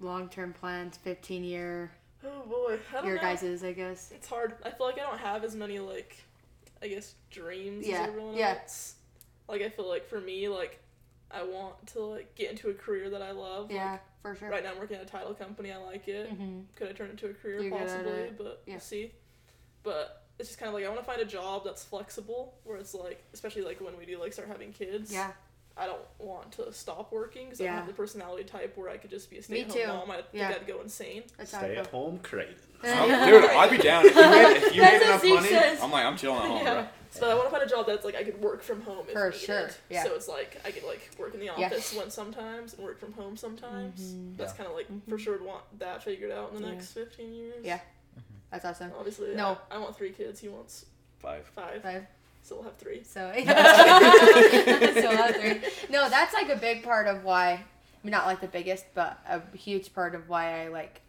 long term plans? 15 year, Oh boy, I don't your know. guys's, I guess. It's hard. I feel like I don't have as many like, I guess dreams Yeah, as everyone yeah. else. Like I feel like for me, like I want to like get into a career that I love. Yeah, for sure. right now I'm working at a title company. I like it. hmm Could I turn it into a career You're possibly? But Yeah. we'll see. But it's just kind of like I want to find a job that's flexible, where it's like, especially like when we do like start having kids. Yeah. I don't want to stop working because I Yeah. don't have the personality type where I could just be a stay-at-home mom. I think Yeah. I'd go insane. Stay-at-home how I Stay feel. at home, Creighton. Dude, I'd be down if you made, if you That's made what enough Zeke money. says. I'm like, I'm chilling at home, yeah. bro. So I want to find a job that's like I could work from home if For needed. sure, yeah. So it's like I could like work in the Yeah. office one sometimes and work from home sometimes. Mhm. That's Yeah. kind of like for sure would want that figured out in the Yeah. next fifteen years. Yeah. That's awesome. Obviously, No. I, I want three kids. He wants Five. five. Five. So we'll have three. So, (laughs) so that's three. No, that's like a big part of why. I mean, not like the biggest, but a huge part of why I like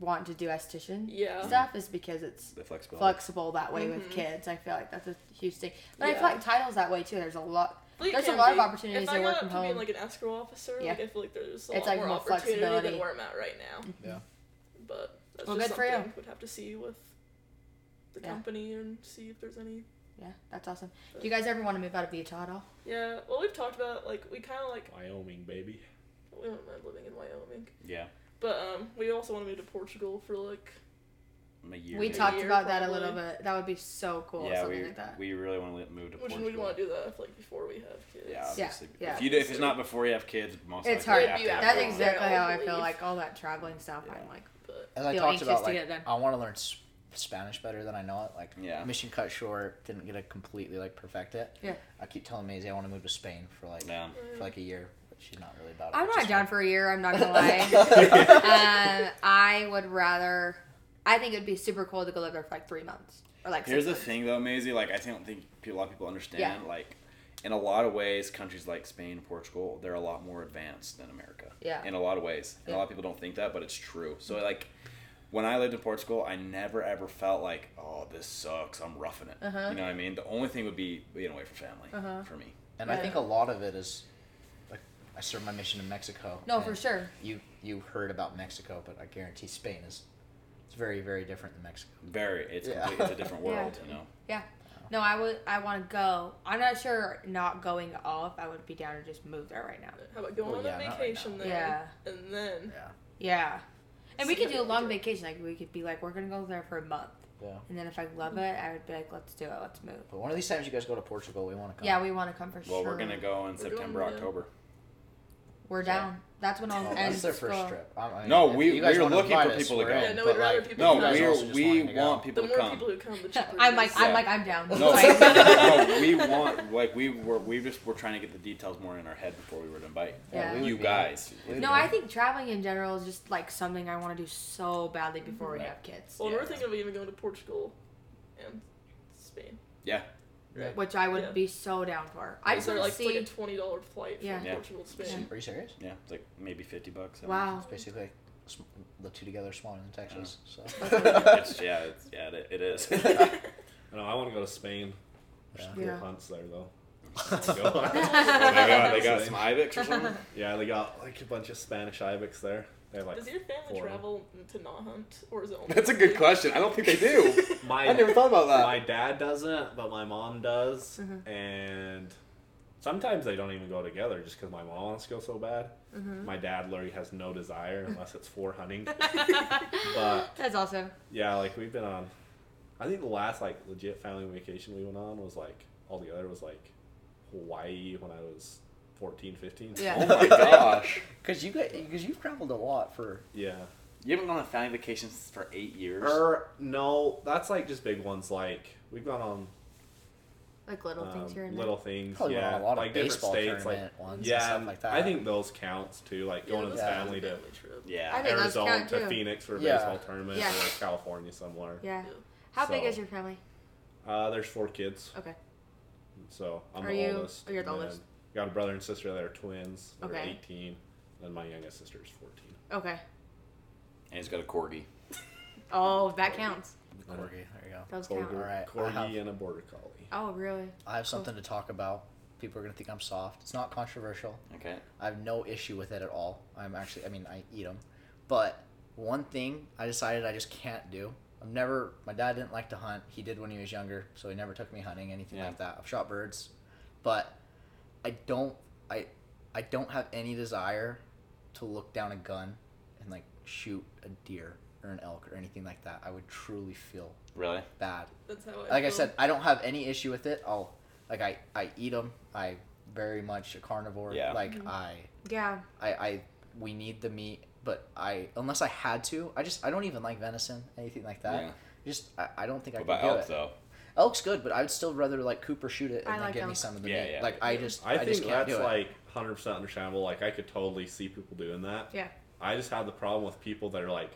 want to do esthetician Yeah. stuff is because it's The flexibility. flexible that way with Mhm. kids. I feel like that's a huge thing. But I feel like titles that way too. There's a lot. I think it There's a can lot of opportunities if to I work got from up to being home. like an escrow officer, Yeah. like I feel like there's a It's, lot like, more, more opportunity flexibility. than where I'm at right now. Yeah. But that's Well, just good for you. something we'd have to see with the Yeah. company and see if there's any. Yeah, that's awesome. Do you guys ever want to move out of Utah at all? Yeah. Well, we've talked about like we kind of like Wyoming, baby. we don't mind living in Wyoming, Yeah. But um we also want to move to Portugal for like a year. we maybe. talked year, about that a probably. little bit. That would be so cool. Yeah, something we like that. we really want to move to which Portugal. we want to do that I like before we have kids. Yeah, obviously. yeah. If you do, if it's not before you have kids, most It's hard. You you have have That's exactly Yeah, how I feel like all that traveling stuff. Yeah. I'm like, But As I Feel talked about, to like get it done. I want to learn Spanish better than I know it. Like Yeah. mission cut short, didn't get to completely like perfect it. Yeah. I keep telling Maizey I want to move to Spain for like Yeah. for like a year, but she's not really about it. I'm not down for a year. I'm not gonna (laughs) lie. um, I would rather. I think it'd be super cool to go live there for like three months or like. Here's six the months. thing, though, Maizey. Like, I don't think people, a lot of people understand. Yeah. Like, in a lot of ways, countries like Spain, Portugal, they're a lot more advanced than America. Yeah. In a lot of ways, and a lot of people don't think that, but it's true. So, like, when I lived in Portugal, I never ever felt like, oh, this sucks. I'm roughing it. Uh-huh. You know what I mean? The only thing would be being away from family Uh-huh. for me. And I think a lot of it is like I served my mission in Mexico. No, for sure. You you heard about Mexico, but I guarantee Spain is it's very very different than Mexico. Very, it's Yeah. complete, it's a different (laughs) Yeah. world. You know. Yeah. No, I would. I want to go. I'm not sure. Not going off. I would be down to just move there right now. how about going Well, on yeah, a not right vacation there? Yeah. And then Yeah. Yeah. And we See could do a long do vacation. Like we could be like, we're gonna go there for a month, Yeah. and then if I love it, I would be like, let's do it. Let's move. But one of these times you guys go to Portugal, we want to come. Yeah, we want to come for Well, sure. Well, we're gonna go in We're going, September, yeah. October. We're down. That's when I'll Oh, end that's their first trip. I- I mean, No, we- you guys we're looking for people to go. Yeah, no, but, we'd rather like, people No, You you we're, also just we wanting to go. want The more people who come, the cheaper. I'm like, is. I'm like, I'm down. No, (laughs) no, (laughs) we want like we were we just were trying to get the details more in our head before we were to invite Yeah. we would you guys. No, I think traveling in general is just like something I want to do so badly before we have kids, Well, we're thinking of even going to Portugal and Spain. Yeah, Right. which I would Yeah. be so down for. I just They're like to it's like a twenty dollar flight Yeah. from Yeah. Portugal to Spain. Are you serious? yeah, it's like maybe fifty bucks. wow. It's basically like sm- the two together smaller than Texas. So (laughs) It's, yeah, it's, yeah, it, it is. (laughs) (laughs) I know I want to go to Spain. There's Yeah. Cool Yeah. hunts there though. oh my god, they got some ibex or something. Yeah, they got like a bunch of Spanish ibex there. They have like Does your family four. travel to not hunt, or is it only? That's a good question. I don't think they do. (laughs) my I never thought about that. my dad doesn't, but my mom does, Mhm. and sometimes they don't even go together just because my mom wants to go so bad. Mhm. My dad literally has no desire unless it's for hunting. (laughs) But That's awesome. yeah, like we've been on. I think the last like legit family vacation we went on was like all together was like Hawaii when I was 14, 15. Yeah. Oh my gosh. (laughs) because you because you've traveled a lot for Yeah. You haven't gone on family vacations for eight years. Or no, that's like just big ones. Like we've gone on Like little um, things here and little things. probably yeah, a lot like of different baseball states, like ones yeah, and stuff like that. I think those counts too. Like going yeah, as those a family to yeah. I think those Arizona to too. Phoenix for a Yeah. baseball tournament Yeah. or California somewhere. Yeah. Yeah. How big is your family? Uh, there's four kids, Okay. so I'm Are the you- oldest. oh, you're the oldest. Then Got a brother and sister that are twins. They're Okay. 18. And my youngest sister is 14. Okay. And he's got a corgi. (laughs) Oh, that counts. Corgi. There you go. Those Corgi, count. Alright, corgi have- and a border collie. Oh, really? I have something to talk about. People are gonna think I'm soft. It's not controversial. Okay. (laughs) I have no issue with it at all. I'm actually, I mean, I eat them. But one thing I decided I just can't do. I've never, my dad didn't like to hunt. He did when he was younger, so he never took me hunting, anything Yeah. like that. I've shot birds. But I don't, I, I don't have any desire to look down a gun and like shoot a deer or an elk or anything like that. I would truly feel Really? bad That's how I. like I said, I don't have any issue with it. I'll like I I eat them. I very much a carnivore. Yeah. Like Mhm. I Yeah. I I we need the meat, but I unless I had to, I just I don't even like venison, anything like that. Yeah. Just I, I don't think What I about could do elk it. though? Elk's good, but I'd still rather like Cooper shoot it and I then like give me some of the Yeah, meat. yeah. Like I Yeah. just I, I, think just can't that's do it. like 100% understandable. Like, I could totally see people doing that. Yeah. I just have the problem with people that are like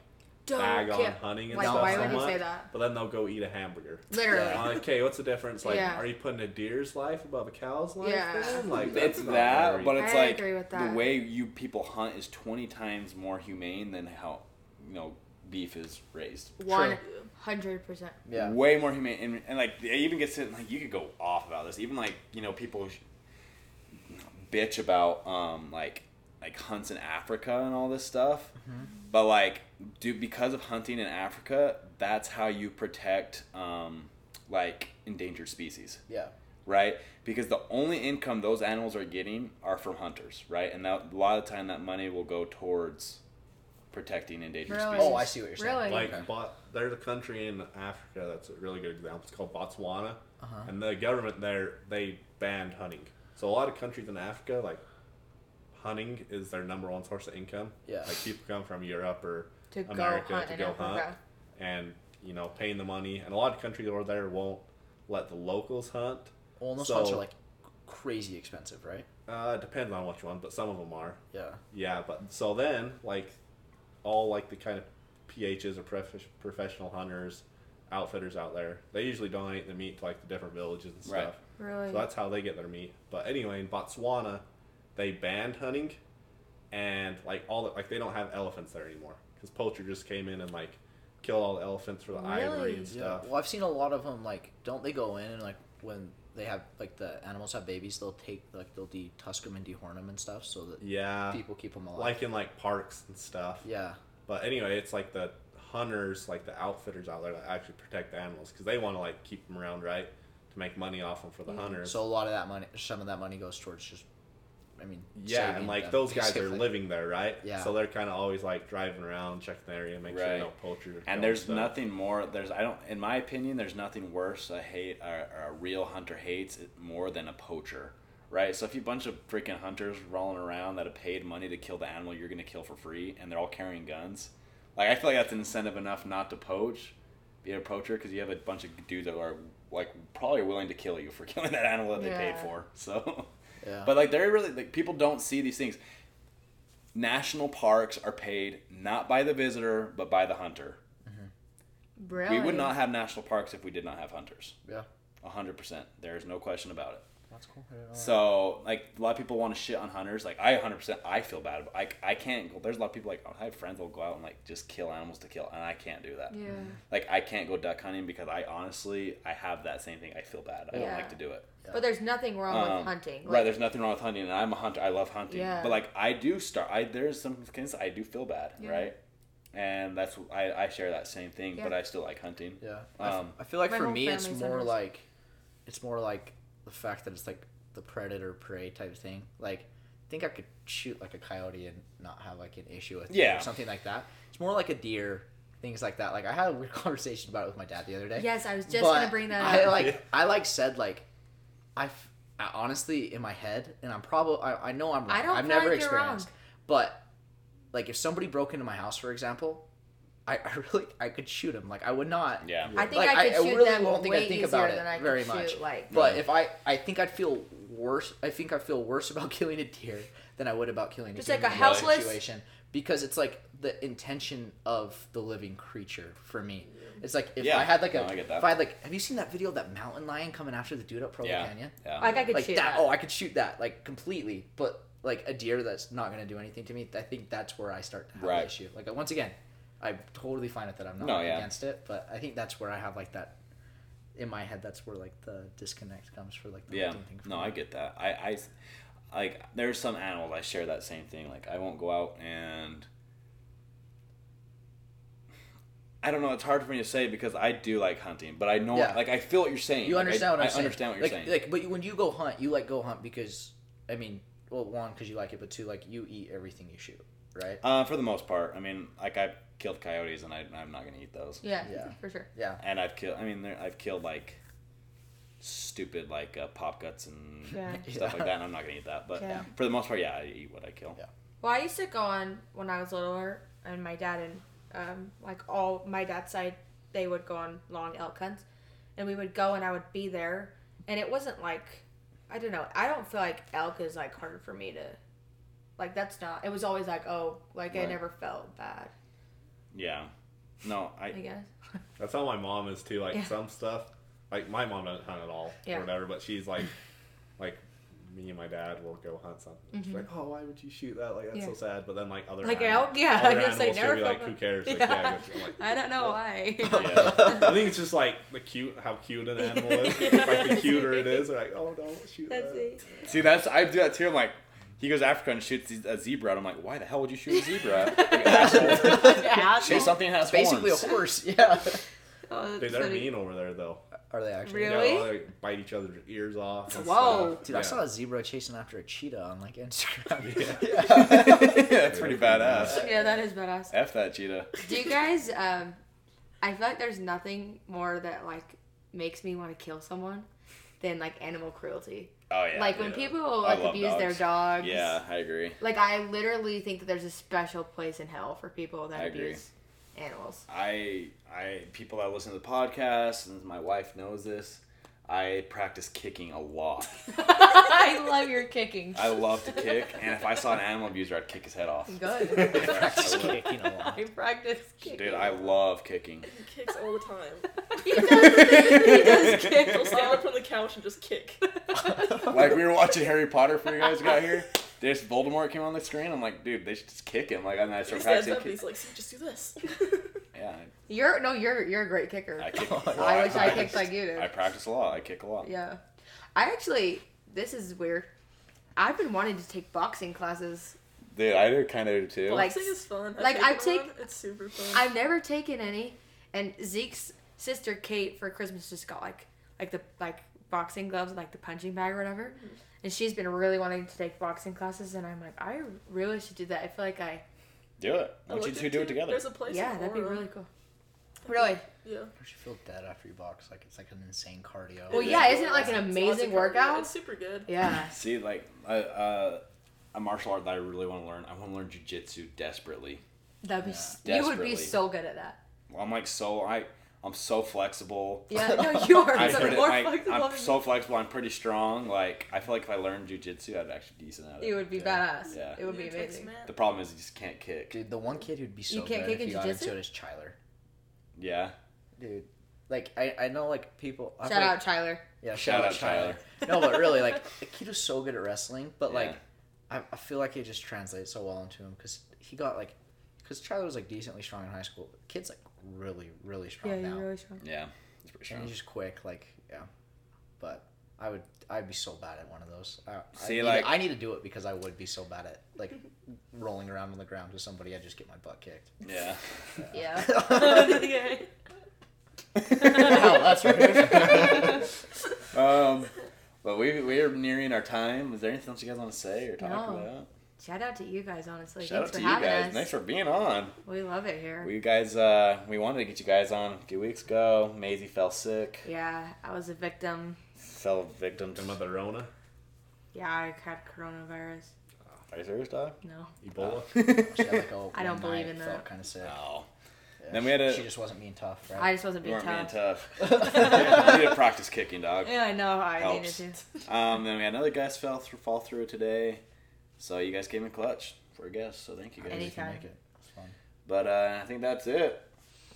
Don't bag on care. hunting and Like, stuff why so would you much, say that? but then they'll go eat a hamburger. Literally. Yeah. I'm like, (laughs) okay, what's the difference? Like, Yeah. are you putting a deer's life above a cow's life? Yeah. then? Like, (laughs) It's that's not that, very- but it's I like agree with the way you people hunt is twenty times more humane than how you know beef is raised. One Yeah. Hundred percent. yeah. Way more humane, and, and like it even gets to like you could go off about this. Even like you know people sh- bitch about um like like hunts in Africa and all this stuff, but like do because of hunting in Africa, that's how you protect um like endangered species Yeah. right? Because the only income those animals are getting are from hunters, right? And that, a lot of time that money will go towards protecting endangered Really? species. Oh, I see what you're saying. Really? Like, Okay. but there's a country in Africa that's a really good example. It's called Botswana, Uh-huh. and the government there they banned hunting. So a lot of countries in Africa, like hunting is their number one source of income. Yeah. Like people come from Europe or To America go hunt to go Africa. hunt, and you know paying the money. And a lot of countries over there won't let the locals hunt. Well, those So- hunts are like crazy expensive, right? Uh, it depends on which one, but some of them are. Yeah. Yeah, but so then like all like the kind of PHs or prof- professional hunters, outfitters out there, they usually donate the meat to like the different villages and stuff. Right. stuff. Really? So that's how they get their meat. But anyway, in Botswana, they banned hunting, and like all the, like they don't have elephants there anymore because poacher just came in and like killed all the elephants for the ivory Really? and Yeah. stuff. Well, I've seen a lot of them. Like, don't they go in and like when they have like the animals have babies, they'll take like they'll detusk them and dehorn them and stuff so that Yeah, people keep them alive. like in like parks and stuff. yeah. But anyway, it's like the hunters, like the outfitters out there that actually protect the animals because they want to like keep them around, right, to make money off them for the mm-hmm. hunters. So a lot of that money, some of that money goes towards just, I mean, yeah, and like them, those guys are living there, right? Yeah. So they're kind of always like driving around, checking the area, make sure Right. no poachers. are And there's stuff. nothing more. There's I don't. In my opinion, there's nothing worse. A hate or, or a real hunter hates it more than a poacher, right? So if you bunch of freaking hunters rolling around that have paid money to kill the animal you're gonna kill for free, and they're all carrying guns, like I feel like that's incentive enough not to poach, be a poacher, because you have a bunch of dudes that are like probably willing to kill you for (laughs) killing that animal that they paid for. So, Yeah. but like they're really like people don't see these things. National parks are paid not by the visitor but by the hunter. Really? We would not have national parks if we did not have hunters. yeah. A hundred percent. There's no question about it. That's cool. I didn't know that. So like a lot of people want to shit on hunters. Like I 100 percent I feel bad. I, I can't go. There's a lot of people like I have friends that'll go out and like just kill animals to kill, and I can't do that. Yeah. Like I can't go duck hunting because I honestly I have that same thing. I feel bad. I don't like to do it. But there's nothing wrong Um, with hunting. right. There's nothing wrong with hunting, and I'm a hunter. I love hunting. Yeah. But like I do start. I there's some things I do feel bad. Yeah. Right. And that's I, I share that same thing, Yeah. but I still like hunting. Yeah. Um, I feel like My for me, it's family's more hunters. like, it's more like the fact that it's like the predator prey type thing. Like, I think I could shoot like a coyote and not have like an issue with it Yeah. or something like that. It's more like a deer, things like that. Like I had a weird (laughs) conversation about it with my dad the other day. yes, I was just But gonna bring that I up. like Yeah. I like said like I, f- I honestly in my head and I'm probably I, I know I'm wrong. I don't I've never like you're wrong. experienced. But like if somebody broke into my house for example, I, I really I could shoot him. Like I would not. Yeah. I think Like, I I- could I shoot really them won't think I'd think easier about it than I could very shoot much. like. But Yeah. if I I think I'd feel worse. I think I feel worse (laughs) about killing a deer than I would about killing Just a like a in helpless- situation because it's like the intention of the living creature for me. It's like if Yeah. I had like a No, I get that. if I had like have you seen that video of that mountain lion coming after the dude up Provo Yeah. Canyon? Yeah. Like I could Like shoot that, that. oh I could shoot that like completely, but like a deer that's not gonna do anything to me. I think that's where I start to have Right. the issue. Like once again, I'm totally fine with that. I'm not No, yeah. against it, but I think that's where I have like that in my head. That's where like the disconnect comes for like the Yeah. hunting thing. For No, me. I get that. I, I, like, there's some animals I share that same thing. Like, I won't go out and. I don't know. It's hard for me to say because I do like hunting, but I know, Yeah. like, I feel what you're saying. You Like, understand I, what I'm I saying? understand what you're like, saying. Like, but when you go hunt, you like go hunt because, I mean, well, one because you like it, but two, like you eat everything you shoot, right? uh, for the most part, I mean, like, I've killed coyotes, and I, I'm not gonna eat those. yeah, Yeah. for sure. Yeah. And I've killed. I mean, I've killed like stupid like uh, pot guts and Yeah. (laughs) stuff like that, and I'm not gonna eat that. But Yeah. for the most part, yeah, I eat what I kill. Yeah. Well, I used to go on when I was littler, and my dad and um, like all my dad's side, they would go on long elk hunts, and we would go, and I would be there, and it wasn't like, I don't know, I don't feel like elk is like hard for me to, like that's not. It was always like, oh, like I never felt bad. Yeah. No, I I. guess. (laughs) That's how my mom is too. Like Yeah. some stuff, like my mom doesn't hunt at all Yeah. or whatever. But she's like, (laughs) like me and my dad will go hunt something. She's like, oh, why would you shoot that? Like that's Mm-hmm. Yeah. so sad. But then like other Like animal- elk, yeah, other I guess they animals, she'll never be like, who bad. cares? Like, Yeah. yeah, I'm like, (laughs) I don't know what? why. Yeah. I think it's just like the cute, how cute an animal is. like the cuter it is, like, oh, don't shoot That's that. it. See, that's I do that too. I'm like, he goes to Africa and shoots a zebra. And I'm like, why the hell would you shoot a zebra? (laughs) Like, asshole. (laughs) Shoot something that has Basically horns. a horse. (laughs) Yeah. Oh, Dude, they're funny. mean over there though. Are they actually? Really? Yeah, they bite each other's ears off. and Whoa. stuff. Dude, I saw a zebra chasing after a cheetah on like Instagram. Yeah. That's pretty badass. Yeah, that is badass. F that cheetah. Do you guys? Um, I feel like there's nothing more that like makes me want to kill someone than like animal cruelty. Oh yeah. like when yeah. people like love abuse their dogs. dogs. Yeah, I agree. Like I literally think that there's a special place in hell for people that I agree. abuse animals. I I people that listen to the podcast and my wife knows this. I practice kicking a lot. (laughs) (laughs) I love your kicking. I love to kick, and if I saw an animal abuser, I'd kick his head off. Good. (laughs) Practice I would. kicking a lot. I practice kicking. Dude, I love kicking. He kicks all the time. he does. He does kick. He'll stand up from the couch and just kick. (laughs) Like we were watching Harry Potter for you guys got here. There's Voldemort came on the screen. I'm like, dude, they should just kick him. Like, and I He start stands practicing. Kick. he's like, "See, just do this. (laughs) Yeah, You're no, you're you're a great kicker. I, (laughs) I kick. I wish I I kicked like you I practice a lot. I kick a lot. Yeah, I actually. This is weird. I've been wanting to take boxing classes. Dude, I do kind of do too. Like- Boxing is fun. like, I take- It's super fun. I've never taken any, and Zeke's sister Kate for Christmas just got like like the like boxing gloves, like the punching bag or whatever. And she's been really wanting to take boxing classes, and I'm like, I really should do that. I feel like I do it. I Why don't you two do it together? There's a place. yeah, that'd be really cool. Really? Yeah. Don't you feel dead after you box? Like it's like an insane cardio. Well, It yeah, is isn't it like an It's lots of amazing cardio. workout? It's super good. Yeah. (laughs) See, like a, uh, a martial art that I really want to learn. I want to learn jujitsu desperately. That'd be. Yeah. s You would be so good at that. I'm like so I I'm so flexible. Yeah. (laughs) No, you are. I'm, He's pretty, more I, flexible I'm so flexible. I'm pretty strong. Like I feel like if I learned jujitsu, I'd actually be decent at it. You would be Yeah. badass. Yeah. It would be Yeah, Texas amazing. man. The problem is you just can't kick. Dude, the one kid who'd be so You can't good kick if in he got jujitsu? into it is Tyler. Yeah. Dude, like I, I know like people. I've, Shout like- out Tyler. Yeah, Shout out Tyler. no, but really, like (laughs) the kid was so good at wrestling, but Yeah. like I, I feel like it just translates so well into him because he got like because Tyler was like decently strong in high school. The kid's like really really strong Yeah, now, you're really strong. Yeah. It's pretty and strong. he's just quick. Like yeah, but I would I'd be so bad at one of those. I, See, I need, like- I need to do it because I would be so bad at like rolling around on the ground with somebody. I'd just get my butt kicked. Yeah. Yeah. (laughs) yeah. (laughs) (laughs) Wow, that's right. Um. But we we are nearing our time. Is there anything else you guys want to say or talk No. about? Shout out to you guys, honestly. Shout Thanks out to for you guys. us. Thanks for being on. We love it here. We guys, uh, we wanted to get you guys on a few weeks ago. Maizey fell sick, yeah, I was a victim. fell victim to And Mother Rona, Yeah, I had coronavirus. Are you serious, dog? No. Ebola. (laughs) She had, like, a (laughs) I don't believe night, in Felt that. kind of sick. No. Yeah, Then we had a- She just wasn't being tough, right? I just wasn't You being tough. being (laughs) tough. you need to practice kicking, dog. Yeah, I know I Helps. needed to. Um, then we had another guest fell through, fall through today. So you guys came in clutch for a guest. So thank you guys. Anytime. make it. It's fun. But uh, I think that's it.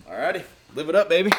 Alrighty, live it up, baby.